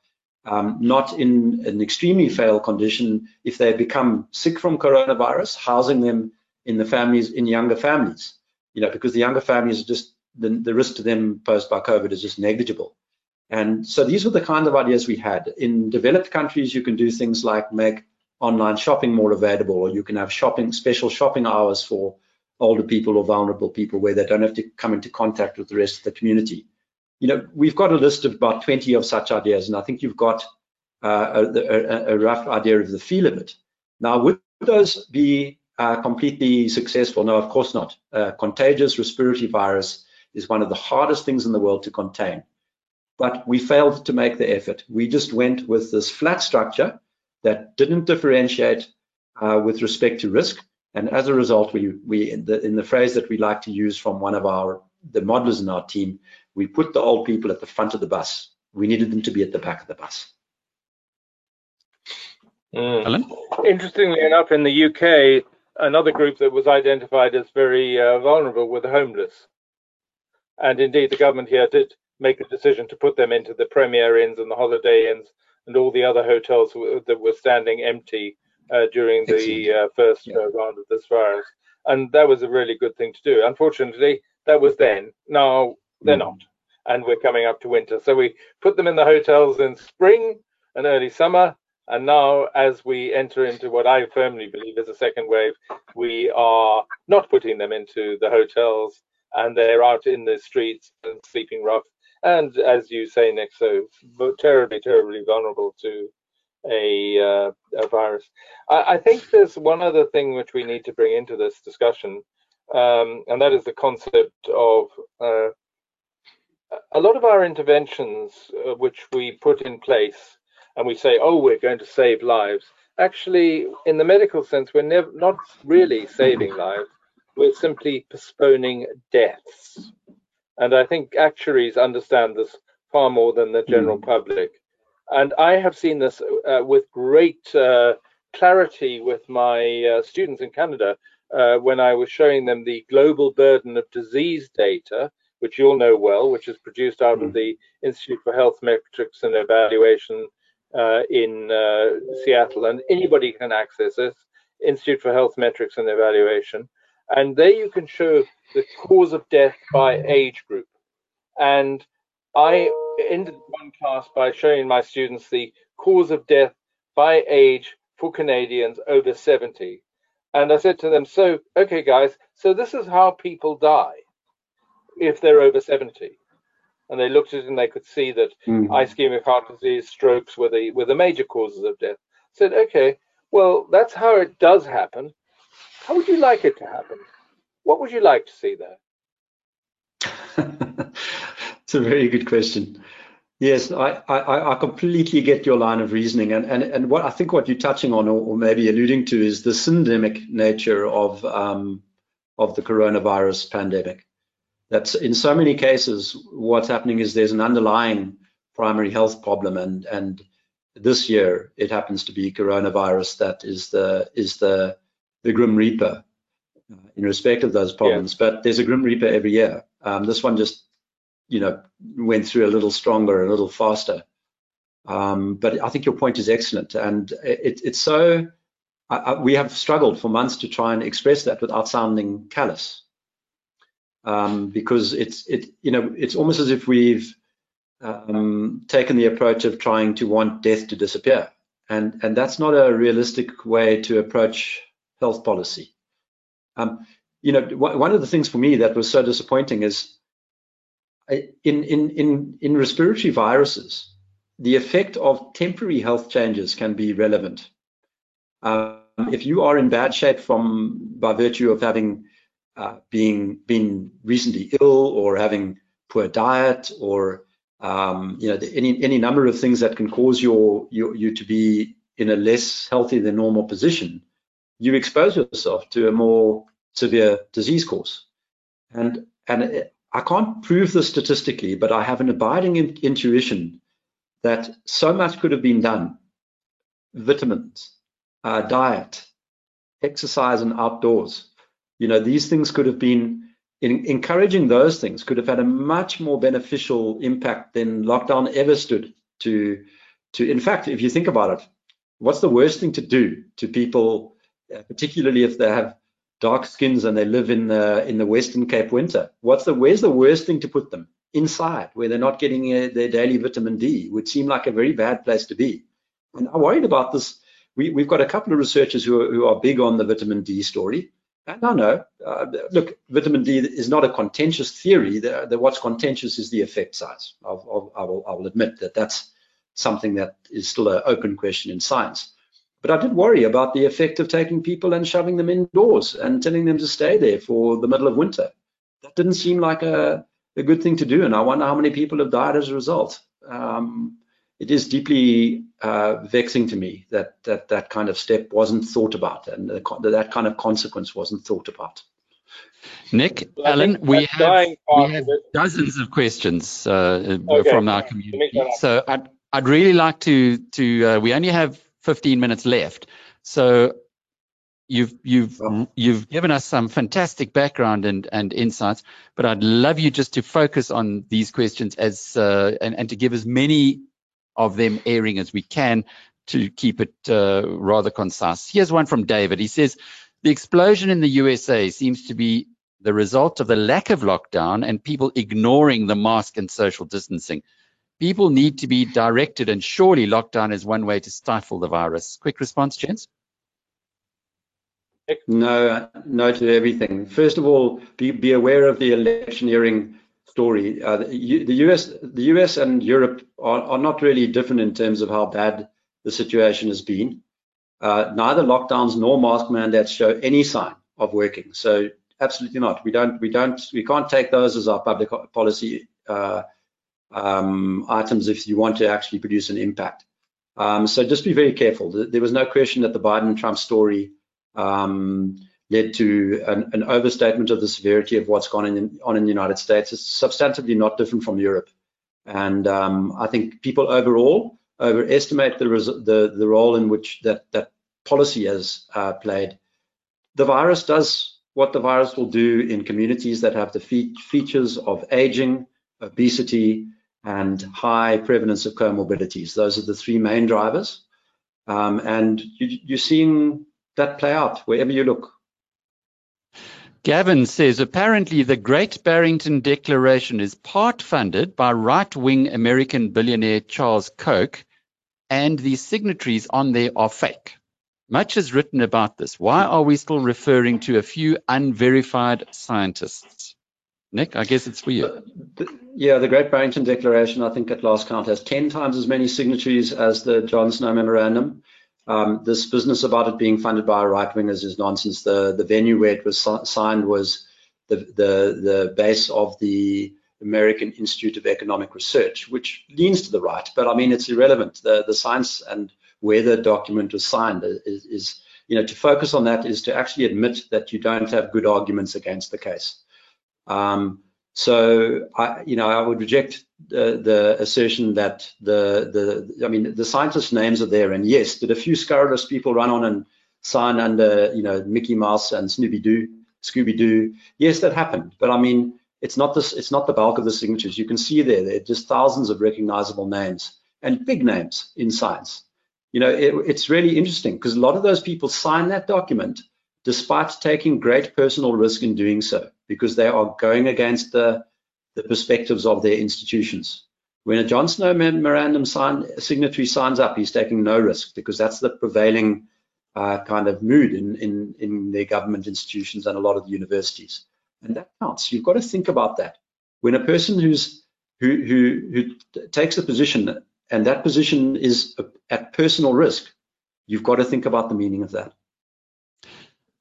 Speaker 3: um, not in an extremely frail condition. If they become sick from coronavirus, housing them in the families, in younger families, you know, because the younger families just, the, the risk to them posed by COVID is just negligible. And so these were the kind of ideas we had. In developed countries, you can do things like make online shopping more available, or you can have shopping special shopping hours for older people or vulnerable people where they don't have to come into contact with the rest of the community. You know, we've got a list of about 20 of such ideas, and I think you've got uh, a, a, a, rough idea of the feel of it. Now, would those be uh, completely successful? No, of course not. Uh, contagious respiratory virus is one of the hardest things in the world to contain. But we failed to make the effort. We just went with this flat structure that didn't differentiate uh, with respect to risk. And as a result, we, we in, the, in the phrase that we like to use from one of our the modelers in our team, we put the old people at the front of the bus. We needed them to be at the back of the bus.
Speaker 2: Mm. Interestingly enough, in the UK, another group that was identified as very uh, vulnerable were the homeless. And indeed, the government here did make a decision to put them into the Premier Inns and the Holiday Inns and all the other hotels that were standing empty uh, during the uh, first yeah. round of this virus. And that was a really good thing to do. Unfortunately, that was then. Now they're not. And we're coming up to winter. So we put them in the hotels in spring and early summer. And now, as we enter into what I firmly believe is a second wave, we are not putting them into the hotels and they're out in the streets and sleeping rough and as you say, Nick, so terribly, terribly vulnerable to a, uh, a virus. I, I, think there's one other thing which we need to bring into this discussion, um, and that is the concept of uh, a lot of our interventions, uh, which we put in place, and we say, "Oh, we're going to save lives." Actually, in the medical sense, we're never not really saving lives. We're simply postponing deaths. And I think actuaries understand this far more than the general mm. public. And I have seen this uh, with great uh, clarity with my uh, students in Canada uh, when I was showing them the global burden of disease data, which you'll know well, which is produced out mm. of the Institute for Health Metrics and Evaluation uh, in uh, Seattle. And anybody can access this, Institute for Health Metrics and Evaluation. And there you can show the cause of death by age group. And I ended one class by showing my students the cause of death by age for Canadians over 70. And I said to them, so, okay, guys, so this is how people die if they're over 70. And they looked at it and they could see that mm. ischemic heart disease, strokes were the, were the major causes of death. Said, okay, well, that's how it does happen. How would you like it to happen? What would you like to see there?
Speaker 3: it's a very good question. Yes, I, I, I, completely get your line of reasoning, and, and, and what I think what you're touching on, or, or maybe alluding to, is the syndemic nature of um, of the coronavirus pandemic. That's in so many cases, what's happening is there's an underlying primary health problem, and and this year it happens to be coronavirus that is the is the the grim reaper uh, in respect of those problems. Yeah. But there's a Grim Reaper every year. Um, this one just, you know, went through a little stronger, a little faster. Um, but I think your point is excellent, and it, it's so. I, I, we have struggled for months to try and express that without sounding callous, um, because it's it you know it's almost as if we've um, taken the approach of trying to want death to disappear, and and that's not a realistic way to approach health policy. Um, you know, one of the things for me that was so disappointing is in in in in respiratory viruses, the effect of temporary health changes can be relevant. Um, if you are in bad shape from by virtue of having uh, being been recently ill or having poor diet or um, you know any any number of things that can cause your, your you to be in a less healthy than normal position, you expose yourself to a more severe disease course. And and I can't prove this statistically, but I have an abiding in, intuition that so much could have been done. Vitamins, uh, diet, exercise and outdoors. You know, these things could have been in, encouraging those things could have had a much more beneficial impact than lockdown ever stood to to in fact if you think about it what's the worst thing to do to people uh, particularly if they have dark skins and they live in the in the western cape winter what's the where's the worst thing to put them inside where they're not getting uh, their daily vitamin D would seem like a very bad place to be. And I'm worried about this. We, have got a couple of researchers who are, who are, big on the vitamin D story. And I know, uh, look, vitamin D is not a contentious theory. The, the, what's contentious is the effect size. I, will, I will admit that that's something that is still an open question in science. But I did worry about the effect of taking people and shoving them indoors and telling them to stay there for the middle of winter. That didn't seem like a, a good thing to do. And I wonder how many people have died as a result. Um, it is deeply uh, vexing to me that, that that kind of step wasn't thought about and the, that kind of consequence wasn't thought about.
Speaker 1: Nick, well, Alan, we have, we have dozens of questions uh, okay. from our community. So I'd, I'd really like to, to uh, we only have 15 minutes left. So You've you've you've given us some fantastic background and, and insights, but I'd love you just to focus on these questions as uh, and, and to give as many of them airing as we can to keep it uh, rather concise. Here's one from David. He says the explosion in the USA seems to be the result of the lack of lockdown and people ignoring the mask and social distancing. People need to be directed, and surely lockdown is one way to stifle the virus. Quick response, gents.
Speaker 3: No, no to everything. First of all, be, be aware of the electioneering story. Uh, the, the, US, the US and Europe are, are, not really different in terms of how bad the situation has been. Uh, neither lockdowns nor mask mandates show any sign of working. So absolutely not. We don't, we don't, we can't take those as our public policy uh, um, items if you want to actually produce an impact. Um, so just be very careful. There was no question that the Biden-Trump story um, led to an, an, overstatement of the severity of what's gone in, on in the United States. It's substantively not different from Europe. And um, I think people overall overestimate the, the, the role in which that, that policy has uh, played. The virus does what the virus will do in communities that have the fe features of aging, obesity, and high prevalence of comorbidities. Those are the three main drivers. Um, and you, are seeing that play out wherever you look.
Speaker 1: Gavin says apparently the Great Barrington Declaration is part funded by right wing American billionaire Charles Koch, and the signatories on there are fake. Much is written about this. Why are we still referring to a few unverified scientists? Nick, I guess it's for you.
Speaker 3: yeah, the Great Barrington Declaration, I think at last count, has 10 times as many signatories as the John Snow Memorandum. Um, this business about it being funded by right wingers is nonsense. The the venue where it was signed was the the the base of the American Institute of Economic Research, which leans to the right, but I mean it's irrelevant. The the science and where the document was signed is, is you know to focus on that is to actually admit that you don't have good arguments against the case. Um, so I, you know, I would reject the assertion that the the I mean the scientists' names are there, and yes, did a few scurrilous people run on and sign under you know Mickey Mouse and Snoopy Doo Scooby Doo. Yes, that happened, but I mean, it's not this. It's not the bulk of the signatures. You can see there, there are just thousands of recognizable names and big names in science. You know, it, it's really interesting because a lot of those people sign that document despite taking great personal risk in doing so, because they are going against the, the perspectives of their institutions. When a John Snow memorandum sign, signatory signs up, he's taking no risk because that's the prevailing uh, kind of mood in, in, in their government institutions and a lot of the universities. And that counts. You've got to think about that. When a person who's who, who, who takes a position and that position is at personal risk, you've got to think about the meaning of that.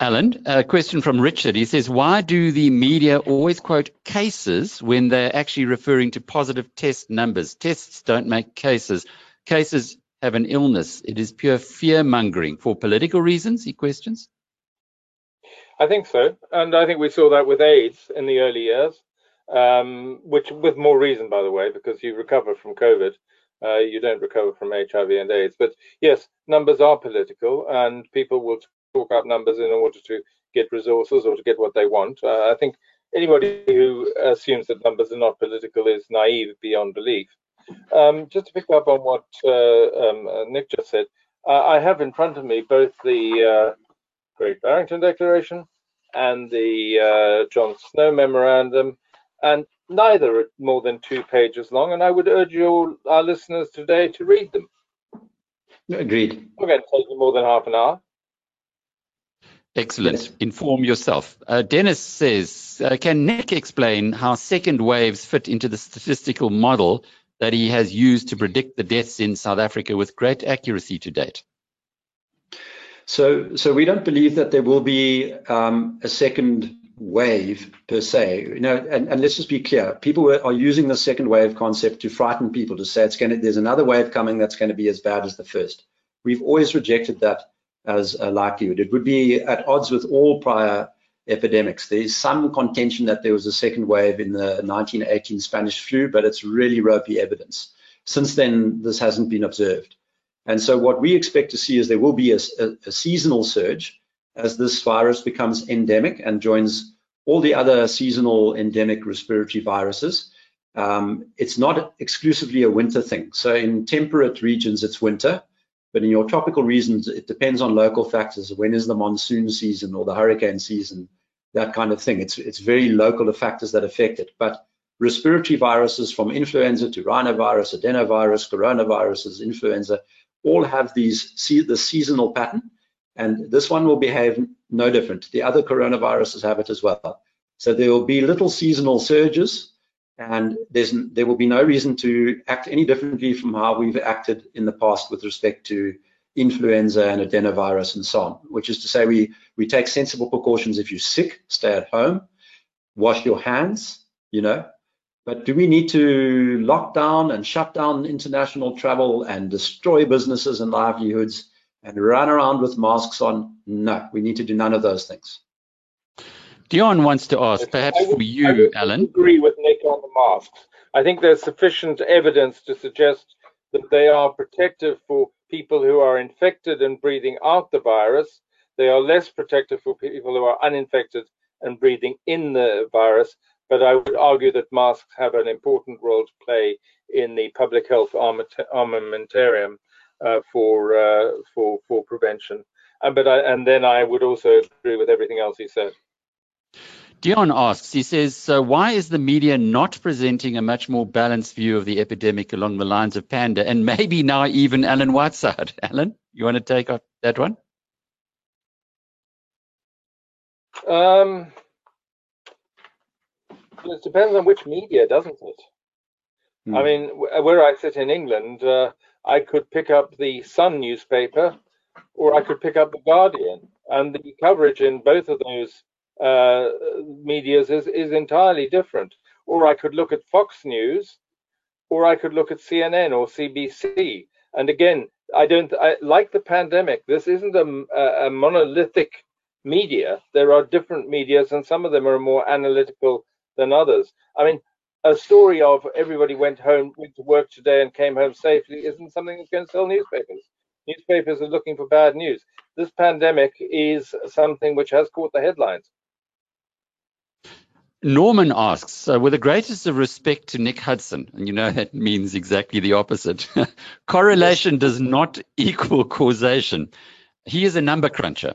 Speaker 1: Alan, a question from Richard. He says, why do the media always quote cases when they're actually referring to positive test numbers? Tests don't make cases. Cases have an illness. It is pure fear mongering for political reasons, he questions.
Speaker 2: I think so. And I think we saw that with AIDS in the early years, um, which with more reason, by the way, because you recover from COVID. Uh, you don't recover from HIV and AIDS. But yes, numbers are political, and people will talk up numbers in order to get resources or to get what they want. Uh, I think anybody who assumes that numbers are not political is naive beyond belief. Um, just to pick up on what uh, um, uh, Nick just said, uh, I have in front of me both the uh, Great Barrington Declaration and the uh, John Snow Memorandum, and neither are more than two pages long. And I would urge you, our listeners today, to read them.
Speaker 3: Agreed.
Speaker 2: We're going to take you more than half an hour.
Speaker 1: Excellent. Yes. Inform yourself. Uh, Dennis says, uh, can Nick explain how second waves fit into the statistical model that he has used to predict the deaths in South Africa with great accuracy to date?
Speaker 3: So, so we don't believe that there will be um, a second wave per se. You know, and, and, let's just be clear: people are using the second wave concept to frighten people to say it's going to. There's another wave coming that's going to be as bad as the first. We've always rejected that as a likelihood. It would be at odds with all prior epidemics. There's some contention that there was a second wave in the 1918 Spanish flu, but it's really ropey evidence. Since then, this hasn't been observed. And so what we expect to see is there will be a, a, a seasonal surge as this virus becomes endemic and joins all the other seasonal endemic respiratory viruses. Um, it's not exclusively a winter thing. So in temperate regions, it's winter. But in your tropical regions, it depends on local factors. When is the monsoon season or the hurricane season? That kind of thing. It's it's very local the factors that affect it. But respiratory viruses from influenza to rhinovirus, adenovirus, coronaviruses, influenza, all have these the seasonal pattern, and this one will behave no different. The other coronaviruses have it as well. So there will be little seasonal surges and there will be no reason to act any differently from how we've acted in the past with respect to influenza and adenovirus and so on, which is to say we, we take sensible precautions. If you're sick, stay at home, wash your hands, you know, but do we need to lock down and shut down international travel and destroy businesses and livelihoods and run around with masks on? No, we need to do none of those things.
Speaker 1: Dion wants to ask, perhaps would, for you, Alan.
Speaker 2: Agree with Nick on the masks. I think there's sufficient evidence to suggest that they are protective for people who are infected and breathing out the virus. They are less protective for people who are uninfected and breathing in the virus. But I would argue that masks have an important role to play in the public health armamentarium uh, for uh, for for prevention. And but I, and then I would also agree with everything else he said.
Speaker 1: Dion asks, he says, so why is the media not presenting a much more balanced view of the epidemic along the lines of Panda and maybe now even Alan Whiteside? Alan, you want to take up that one?
Speaker 2: Um, it depends on which media, doesn't it? Hmm. I mean, where I sit in England, uh, I could pick up the Sun newspaper or I could pick up the Guardian, and the coverage in both of those uh, medias is, is entirely different. Or I could look at Fox News, or I could look at CNN or CBC. And again, I don't I, like the pandemic. This isn't a, a monolithic media. There are different medias, and some of them are more analytical than others. I mean, a story of everybody went home, went to work today, and came home safely isn't something that's going to sell newspapers. Newspapers are looking for bad news. This pandemic is something which has caught the headlines.
Speaker 1: Norman asks, uh, with the greatest of respect to Nick Hudson, and you know that means exactly the opposite, correlation does not equal causation. He is a number cruncher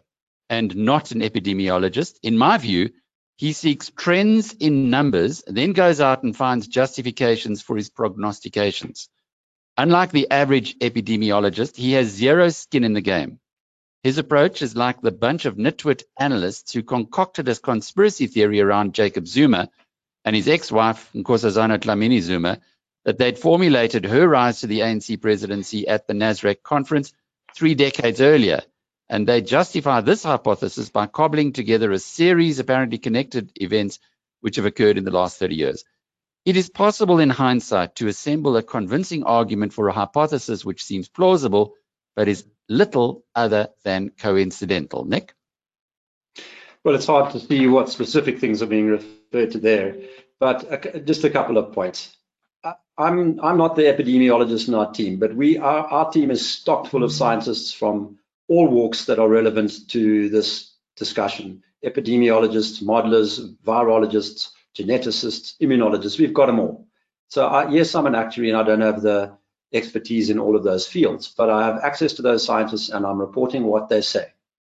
Speaker 1: and not an epidemiologist. In my view, he seeks trends in numbers, then goes out and finds justifications for his prognostications. Unlike the average epidemiologist, he has zero skin in the game. His approach is like the bunch of nitwit analysts who concocted a conspiracy theory around Jacob Zuma and his ex-wife, Nkosazana Dlamini Zuma, that they'd formulated her rise to the ANC presidency at the Nasrec conference three decades earlier. And they justify this hypothesis by cobbling together a series of apparently connected events which have occurred in the last 30 years. It is possible in hindsight to assemble a convincing argument for a hypothesis which seems plausible, but is little other than coincidental. Nick?
Speaker 3: Well, it's hard to see what specific things are being referred to there, but just a couple of points. I'm I'm not the epidemiologist in our team, but we are our team is stocked full of scientists from all walks that are relevant to this discussion. Epidemiologists, modelers, virologists, geneticists, immunologists, we've got them all. So I, yes, I'm an actuary and I don't have the expertise in all of those fields, but I have access to those scientists and I'm reporting what they say.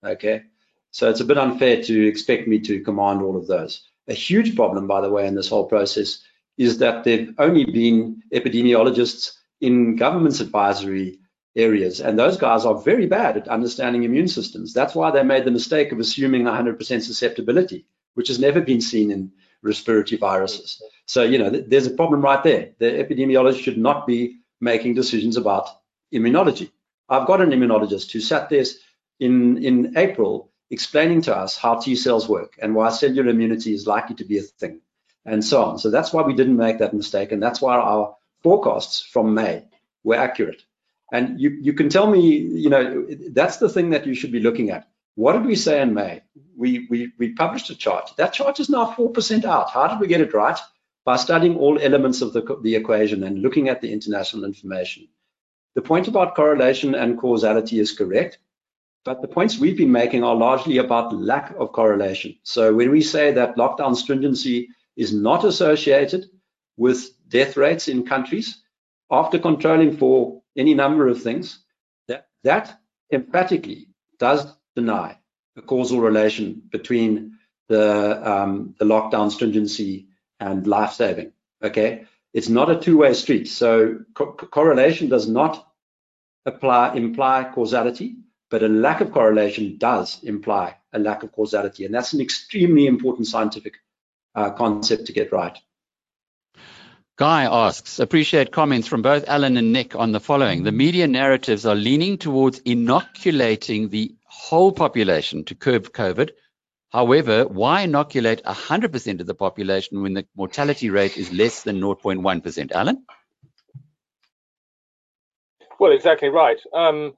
Speaker 3: Okay. So it's a bit unfair to expect me to command all of those. A huge problem, by the way, in this whole process is that there've only been epidemiologists in government's advisory areas, and those guys are very bad at understanding immune systems. That's why they made the mistake of assuming 100% susceptibility, which has never been seen in respiratory viruses. So, you know, th there's a problem right there. The epidemiologists should not be making decisions about immunology. I've got an immunologist who sat there in, in April explaining to us how T cells work and why cellular immunity is likely to be a thing and so on. So that's why we didn't make that mistake. And that's why our forecasts from May were accurate. And you, you can tell me, you know, that's the thing that you should be looking at. What did we say in May? We, we, we published a chart. That chart is now 4% out. How did we get it right? By studying all elements of the, the equation and looking at the international information. The point about correlation and causality is correct, but the points we've been making are largely about lack of correlation. So when we say that lockdown stringency is not associated with death rates in countries, after controlling for any number of things, that, that emphatically does deny a causal relation between the, um, the lockdown stringency and life saving. Okay, it's not a two-way street. So co correlation does not apply imply causality, but a lack of correlation does imply a lack of causality, and that's an extremely important scientific uh, concept to get right.
Speaker 1: Guy asks, appreciate comments from both Alan and Nick on the following. The media narratives are leaning towards inoculating the whole population to curb COVID However, why inoculate 100% of the population when the mortality rate is less than 0.1%? Alan?
Speaker 2: Well, exactly right. Um,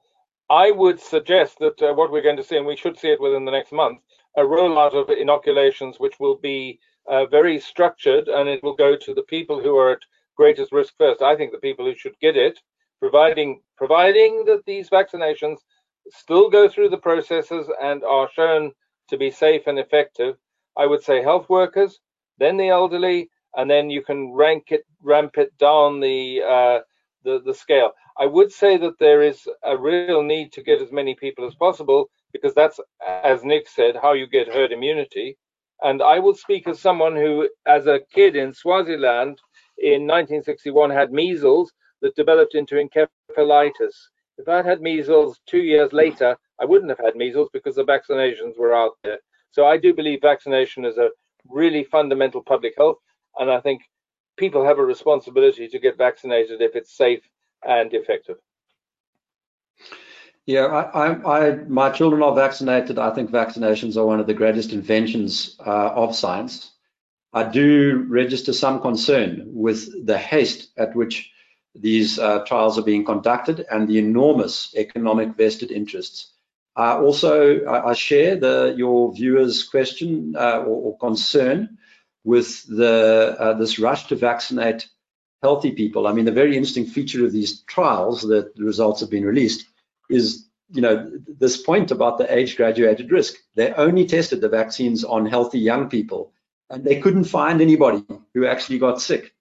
Speaker 2: I would suggest that uh, what we're going to see, and we should see it within the next month, a rollout of inoculations which will be uh, very structured and it will go to the people who are at greatest risk first. I think the people who should get it, providing providing that these vaccinations still go through the processes and are shown to be safe and effective, I would say health workers, then the elderly, and then you can rank it, ramp it down the uh, the, the scale. I would say that there is a real need to get as many people as possible because that's, as Nick said, how you get herd immunity. And I will speak as someone who, as a kid in Swaziland in 1961, had measles that developed into encephalitis. If I'd had measles two years later, I wouldn't have had measles because the vaccinations were out there. So I do believe vaccination is a really fundamental public health, and I think people have a responsibility to get vaccinated if it's safe and effective.
Speaker 3: Yeah, I, I, I, my children are vaccinated. I think vaccinations are one of the greatest inventions uh, of science. I do register some concern with the haste at which these uh, trials are being conducted and the enormous economic vested interests uh, also, I, I share the, your viewers' question uh, or, or, concern with the uh, this rush to vaccinate healthy people. I mean, the very interesting feature of these trials that the results have been released is, you know, this point about the age-graduated risk. They only tested the vaccines on healthy young people, and they couldn't find anybody who actually got sick.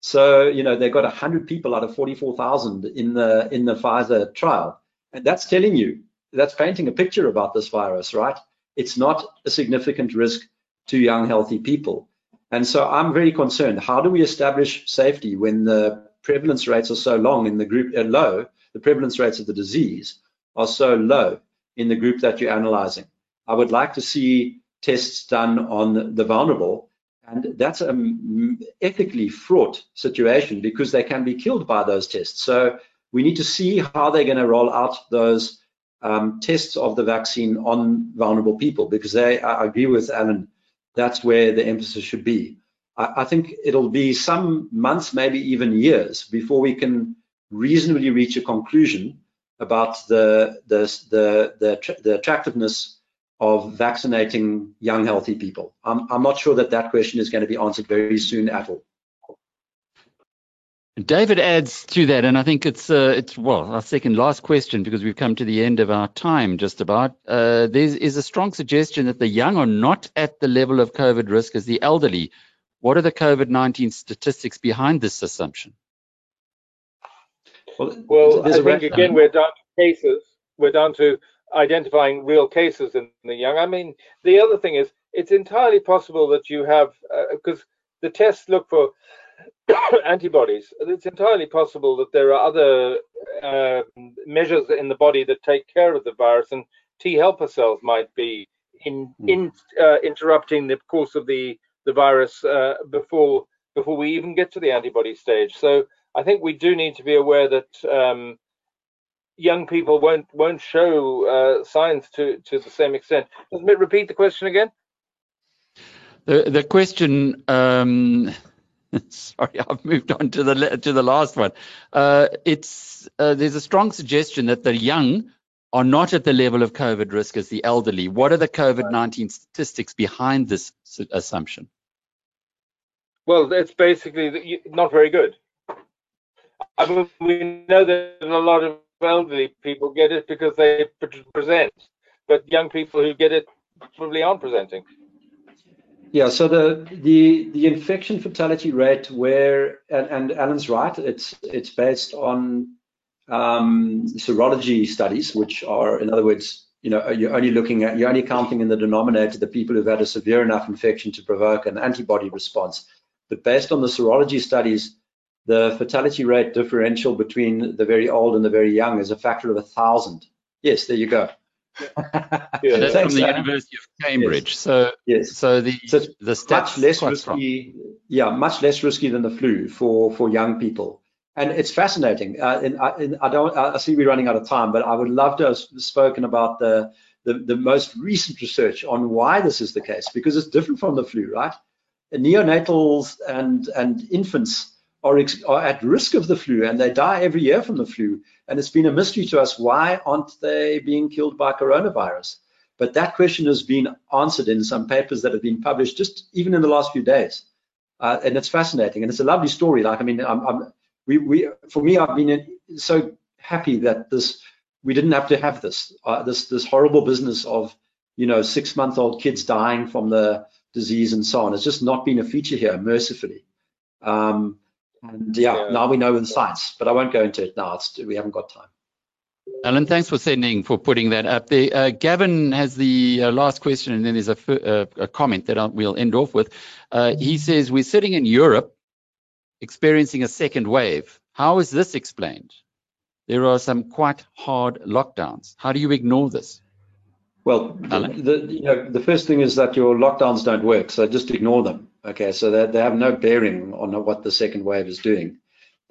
Speaker 3: So, you know, they got 100 people out of 44,000 in the in the Pfizer trial. And that's telling you, that's painting a picture about this virus, right? It's not a significant risk to young, healthy people. And so I'm very concerned. How do we establish safety when the prevalence rates are so long in the group uh, low, the prevalence rates of the disease are so low in the group that you're analyzing? I would like to see tests done on the vulnerable and that's an ethically fraught situation because they can be killed by those tests. So we need to see how they're going to roll out those um, tests of the vaccine on vulnerable people because they, I agree with Alan, that's where the emphasis should be. I, I think it'll be some months, maybe even years before we can reasonably reach a conclusion about the, the, the, the, the attractiveness of vaccinating young, healthy people? I'm, I'm not sure that that question is going to be answered very soon at all.
Speaker 1: David adds to that, and I think it's uh, it's well our second last question because we've come to the end of our time just about. Uh, there is a strong suggestion that the young are not at the level of COVID risk as the elderly. What are the COVID-19 statistics behind this assumption?
Speaker 2: Well, well I think again we're down to cases. We're down to identifying real cases in the young. I mean, the other thing is it's entirely possible that you have because uh, the tests look for antibodies. It's entirely possible that there are other uh, measures in the body that take care of the virus, and T helper cells might be in, hmm. in uh, interrupting the course of the the virus uh, before before we even get to the antibody stage. So I think we do need to be aware that um, young people won't won't show uh, signs to to the same extent. Let me repeat the question again.
Speaker 1: The the question. Um, sorry, I've moved on to the to the last one. Uh, it's uh, there's a strong suggestion that the young are not at the level of COVID risk as the elderly. What are the COVID-19 statistics behind this assumption?
Speaker 2: Well, it's basically not very good. I mean, we know that a lot of elderly people get it because they present, but young people who get it probably aren't presenting.
Speaker 3: Yeah, so the the the infection fatality rate where and, and Alan's right, it's it's based on um, serology studies, which are in other words, you know, you're only looking at you're only counting in the denominator the people who've had a severe enough infection to provoke an antibody response. But based on the serology studies, the fatality rate differential between the very old and the very young is a factor of a thousand. Yes, there you go.
Speaker 1: Yeah, that's Thanks, from the University of Cambridge. Yes. So, yes. so the so the stats
Speaker 3: much less risky. Strong. Yeah, much less risky than the flu for for young people. And it's fascinating. Uh, and, I, and I don't. I see we're running out of time, but I would love to have spoken about the, the the most recent research on why this is the case because it's different from the flu, right? Neonatals and and infants are, are at risk of the flu and they die every year from the flu. And it's been a mystery to us why aren't they being killed by coronavirus? But that question has been answered in some papers that have been published just even in the last few days. Uh, and it's fascinating and it's a lovely story. Like, I mean, I'm, I'm, we, we, for me, I've been so happy that this, we didn't have to have this, uh, this, this horrible business of, you know, six month old kids dying from the disease and so on. It's just not been a feature here, mercifully. Um, and yeah, yeah, now we know the science, but I won't go into it now. It's, we haven't got time.
Speaker 1: Alan, thanks for sending, for putting that up there. Uh, Gavin has the uh, last question, and then there's a, uh, a comment that I'll, we'll end off with. Uh, he says, We're sitting in Europe experiencing a second wave. How is this explained? There are some quite hard lockdowns. How do you ignore this?
Speaker 3: Well, the, the, you know, the first thing is that your lockdowns don't work, so just ignore them. Okay, so they, they have no bearing on what the second wave is doing.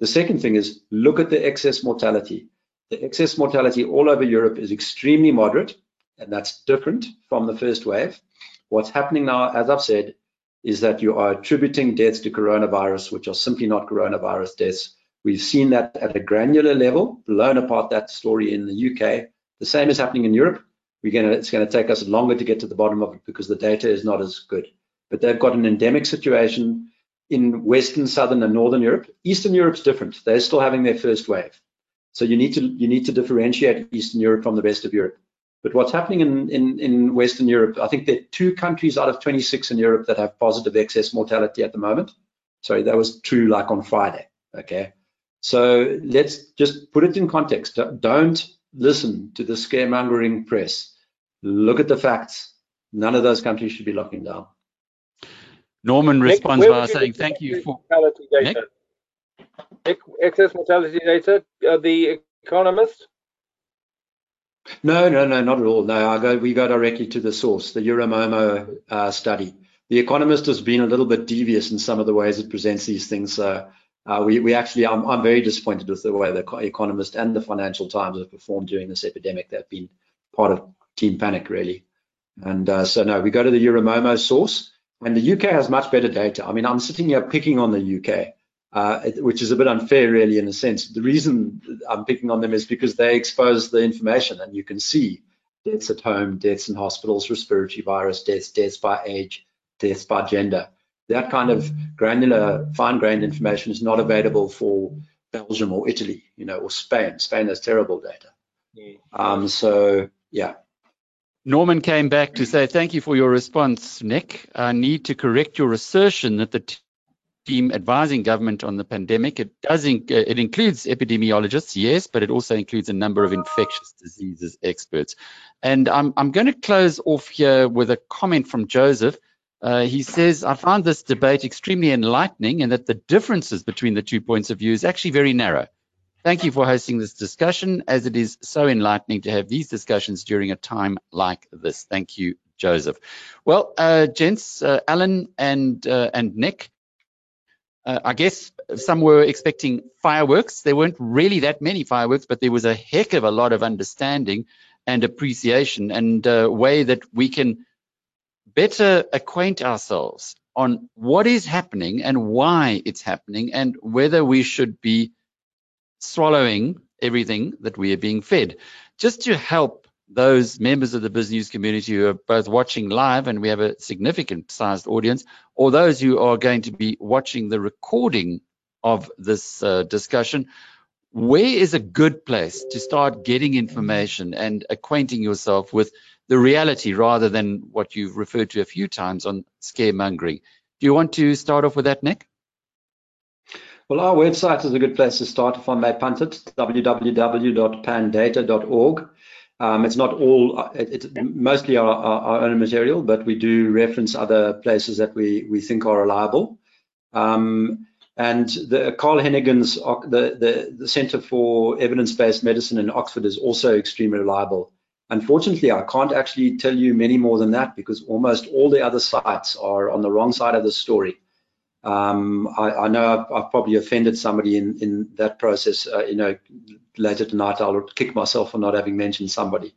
Speaker 3: The second thing is look at the excess mortality. The excess mortality all over Europe is extremely moderate, and that's different from the first wave. What's happening now, as I've said, is that you are attributing deaths to coronavirus, which are simply not coronavirus deaths. We've seen that at a granular level, blown apart that story in the UK. The same is happening in Europe we're to, it's going to take us longer to get to the bottom of it because the data is not as good. But they've got an endemic situation in Western, Southern, and Northern Europe. Eastern Europe's different. They're still having their first wave. So you need to you need to differentiate Eastern Europe from the rest of Europe. But what's happening in, in, in Western Europe, I think there are two countries out of 26 in Europe that have positive excess mortality at the moment. Sorry, that was true like on Friday. Okay. So let's just put it in context. Don't listen to the scaremongering press. Look at the facts. None of those countries should be locking down.
Speaker 1: Norman responds by saying, "Thank you for
Speaker 2: mortality data. Nick? Excess mortality data. Uh, the Economist.
Speaker 3: No, no, no, not at all. No, I go. We go directly to the source, the Euromomo uh, study. The Economist has been a little bit devious in some of the ways it presents these things. So uh, we, we actually, I'm, I'm very disappointed with the way the Economist and the Financial Times have performed during this epidemic. They've been part of Team Panic, really. And uh, so, no, we go to the Euromomo source, and the UK has much better data. I mean, I'm sitting here picking on the UK, uh, which is a bit unfair, really, in a sense. The reason I'm picking on them is because they expose the information, and you can see deaths at home, deaths in hospitals, respiratory virus deaths, deaths by age, deaths by gender. That kind of granular, fine-grained information is not available for Belgium or Italy, you know, or Spain. Spain has terrible data. Um, so, yeah.
Speaker 1: Norman came back to say, thank you for your response, Nick. I need to correct your assertion that the team advising government on the pandemic, it does uh, it includes epidemiologists, yes, but it also includes a number of infectious diseases experts. And I'm, I'm going to close off here with a comment from Joseph. Uh, he says, I found this debate extremely enlightening and that the differences between the two points of view is actually very narrow. Thank you for hosting this discussion, as it is so enlightening to have these discussions during a time like this. Thank you, Joseph. Well, uh, gents, uh, Alan and uh, and Nick, uh, I guess some were expecting fireworks. There weren't really that many fireworks, but there was a heck of a lot of understanding and appreciation and a way that we can better acquaint ourselves on what is happening and why it's happening and whether we should be swallowing everything that we are being fed. Just to help those members of the business community who are both watching live, and we have a significant sized audience, or those who are going to be watching the recording of this uh, discussion, where is a good place to start getting information and acquainting yourself with the reality rather than what you've referred to a few times on scaremongering? Do you want to start off with that, Nick?
Speaker 3: Well, our website is a good place to start if I may punt it, www.pandata.org. Um, it's not all, it's mostly our, our, own material, but we do reference other places that we, we think are reliable. Um, and the Carl Heneghan's, the, the, the Center for Evidence-Based Medicine in Oxford is also extremely reliable. Unfortunately, I can't actually tell you many more than that because almost all the other sites are on the wrong side of the story. Um, I, I, know I've, I've, probably offended somebody in, in that process. Uh, you know, later tonight I'll kick myself for not having mentioned somebody.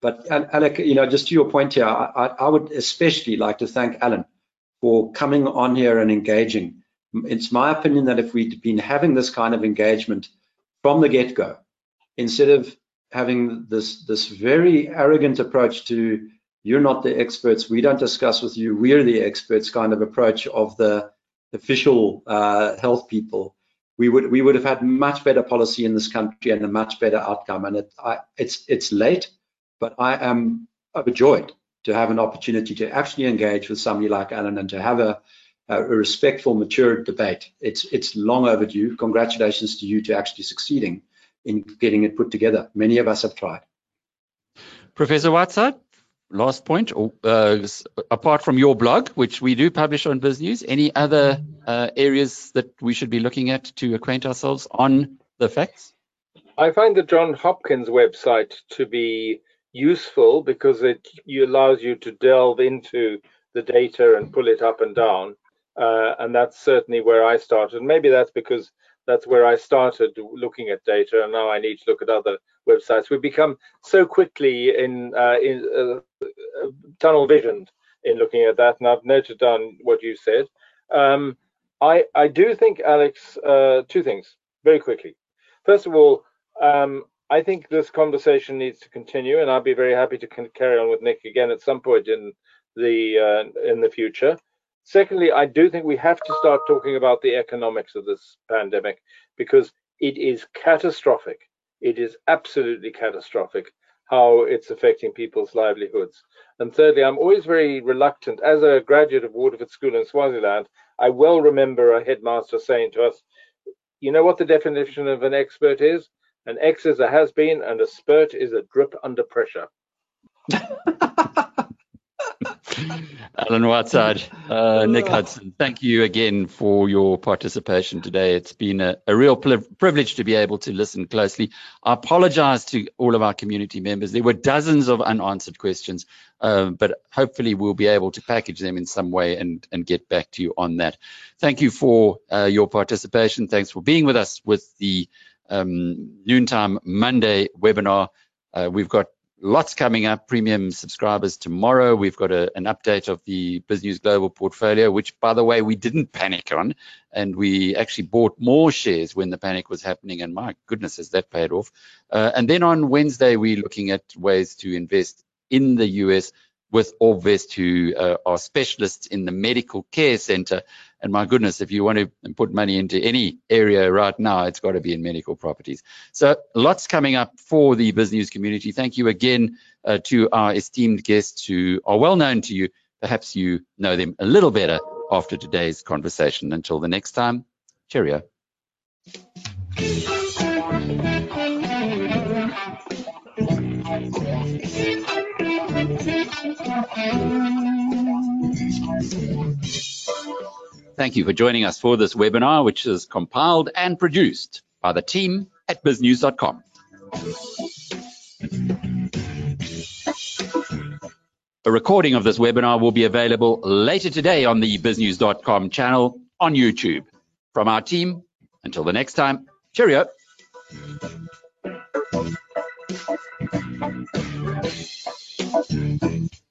Speaker 3: But Alec, you know, just to your point here, I, I would especially like to thank Alan for coming on here and engaging. It's my opinion that if we'd been having this kind of engagement from the get-go, instead of having this this very arrogant approach to you're not the experts, we don't discuss with you, we're the experts kind of approach of the official uh, health people, we would we would have had much better policy in this country and a much better outcome. And it, I, it's it's late, but I am overjoyed to have an opportunity to actually engage with somebody like Alan and to have a, a respectful, mature debate. It's it's long overdue. Congratulations to you to actually succeeding in getting it put together. Many of us have tried.
Speaker 1: Professor Whiteside? Last point, uh, apart from your blog, which we do publish on BizNews, any other uh, areas that we should be looking at to acquaint ourselves on the facts?
Speaker 2: I find the John Hopkins website to be useful because it allows you to delve into the data and pull it up and down. Uh, and that's certainly where I started. Maybe that's because that's where I started looking at data, and now I need to look at other websites. We become so quickly in, uh, in uh, tunnel visioned in looking at that, and I've noted down what you said. Um, I, I do think, Alex, uh, two things very quickly. First of all, um, I think this conversation needs to continue, and I'll be very happy to carry on with Nick again at some point in the uh, in the future. Secondly, I do think we have to start talking about the economics of this pandemic because it is catastrophic. It is absolutely catastrophic. How it's affecting people's livelihoods. And thirdly, I'm always very reluctant, as a graduate of Waterford School in Swaziland, I well remember a headmaster saying to us, you know what the definition of an expert is? An X is a has-been and a spurt is a drip under pressure.
Speaker 1: Alan Whiteside, uh, Nick Hudson, thank you again for your participation today. It's been a, a real privilege to be able to listen closely. I apologize to all of our community members. There were dozens of unanswered questions, um, but hopefully we'll be able to package them in some way and, and get back to you on that. Thank you for uh, your participation. Thanks for being with us with the um, Noontime Monday webinar. Uh, we've got lots coming up. Premium subscribers tomorrow. We've got a, an update of the BizNews Global portfolio, which, by the way, we didn't panic on, and we actually bought more shares when the panic was happening. And my goodness, has that paid off? Uh, and then on Wednesday, we're looking at ways to invest in the US with Orbvest, who uh, are specialists in the medical care center. And my goodness, if you want to put money into any area right now, it's got to be in medical properties. So lots coming up for the BizNews community. Thank you again uh, to our esteemed guests who are well known to you. Perhaps you know them a little better after today's conversation. Until the next time, cheerio. Thank you for joining us for this webinar, which is compiled and produced by the team at biznews.com. A recording of this webinar will be available later today on the biznews.com channel on YouTube. From our team, until the next time, cheerio. Ding, ding, ding.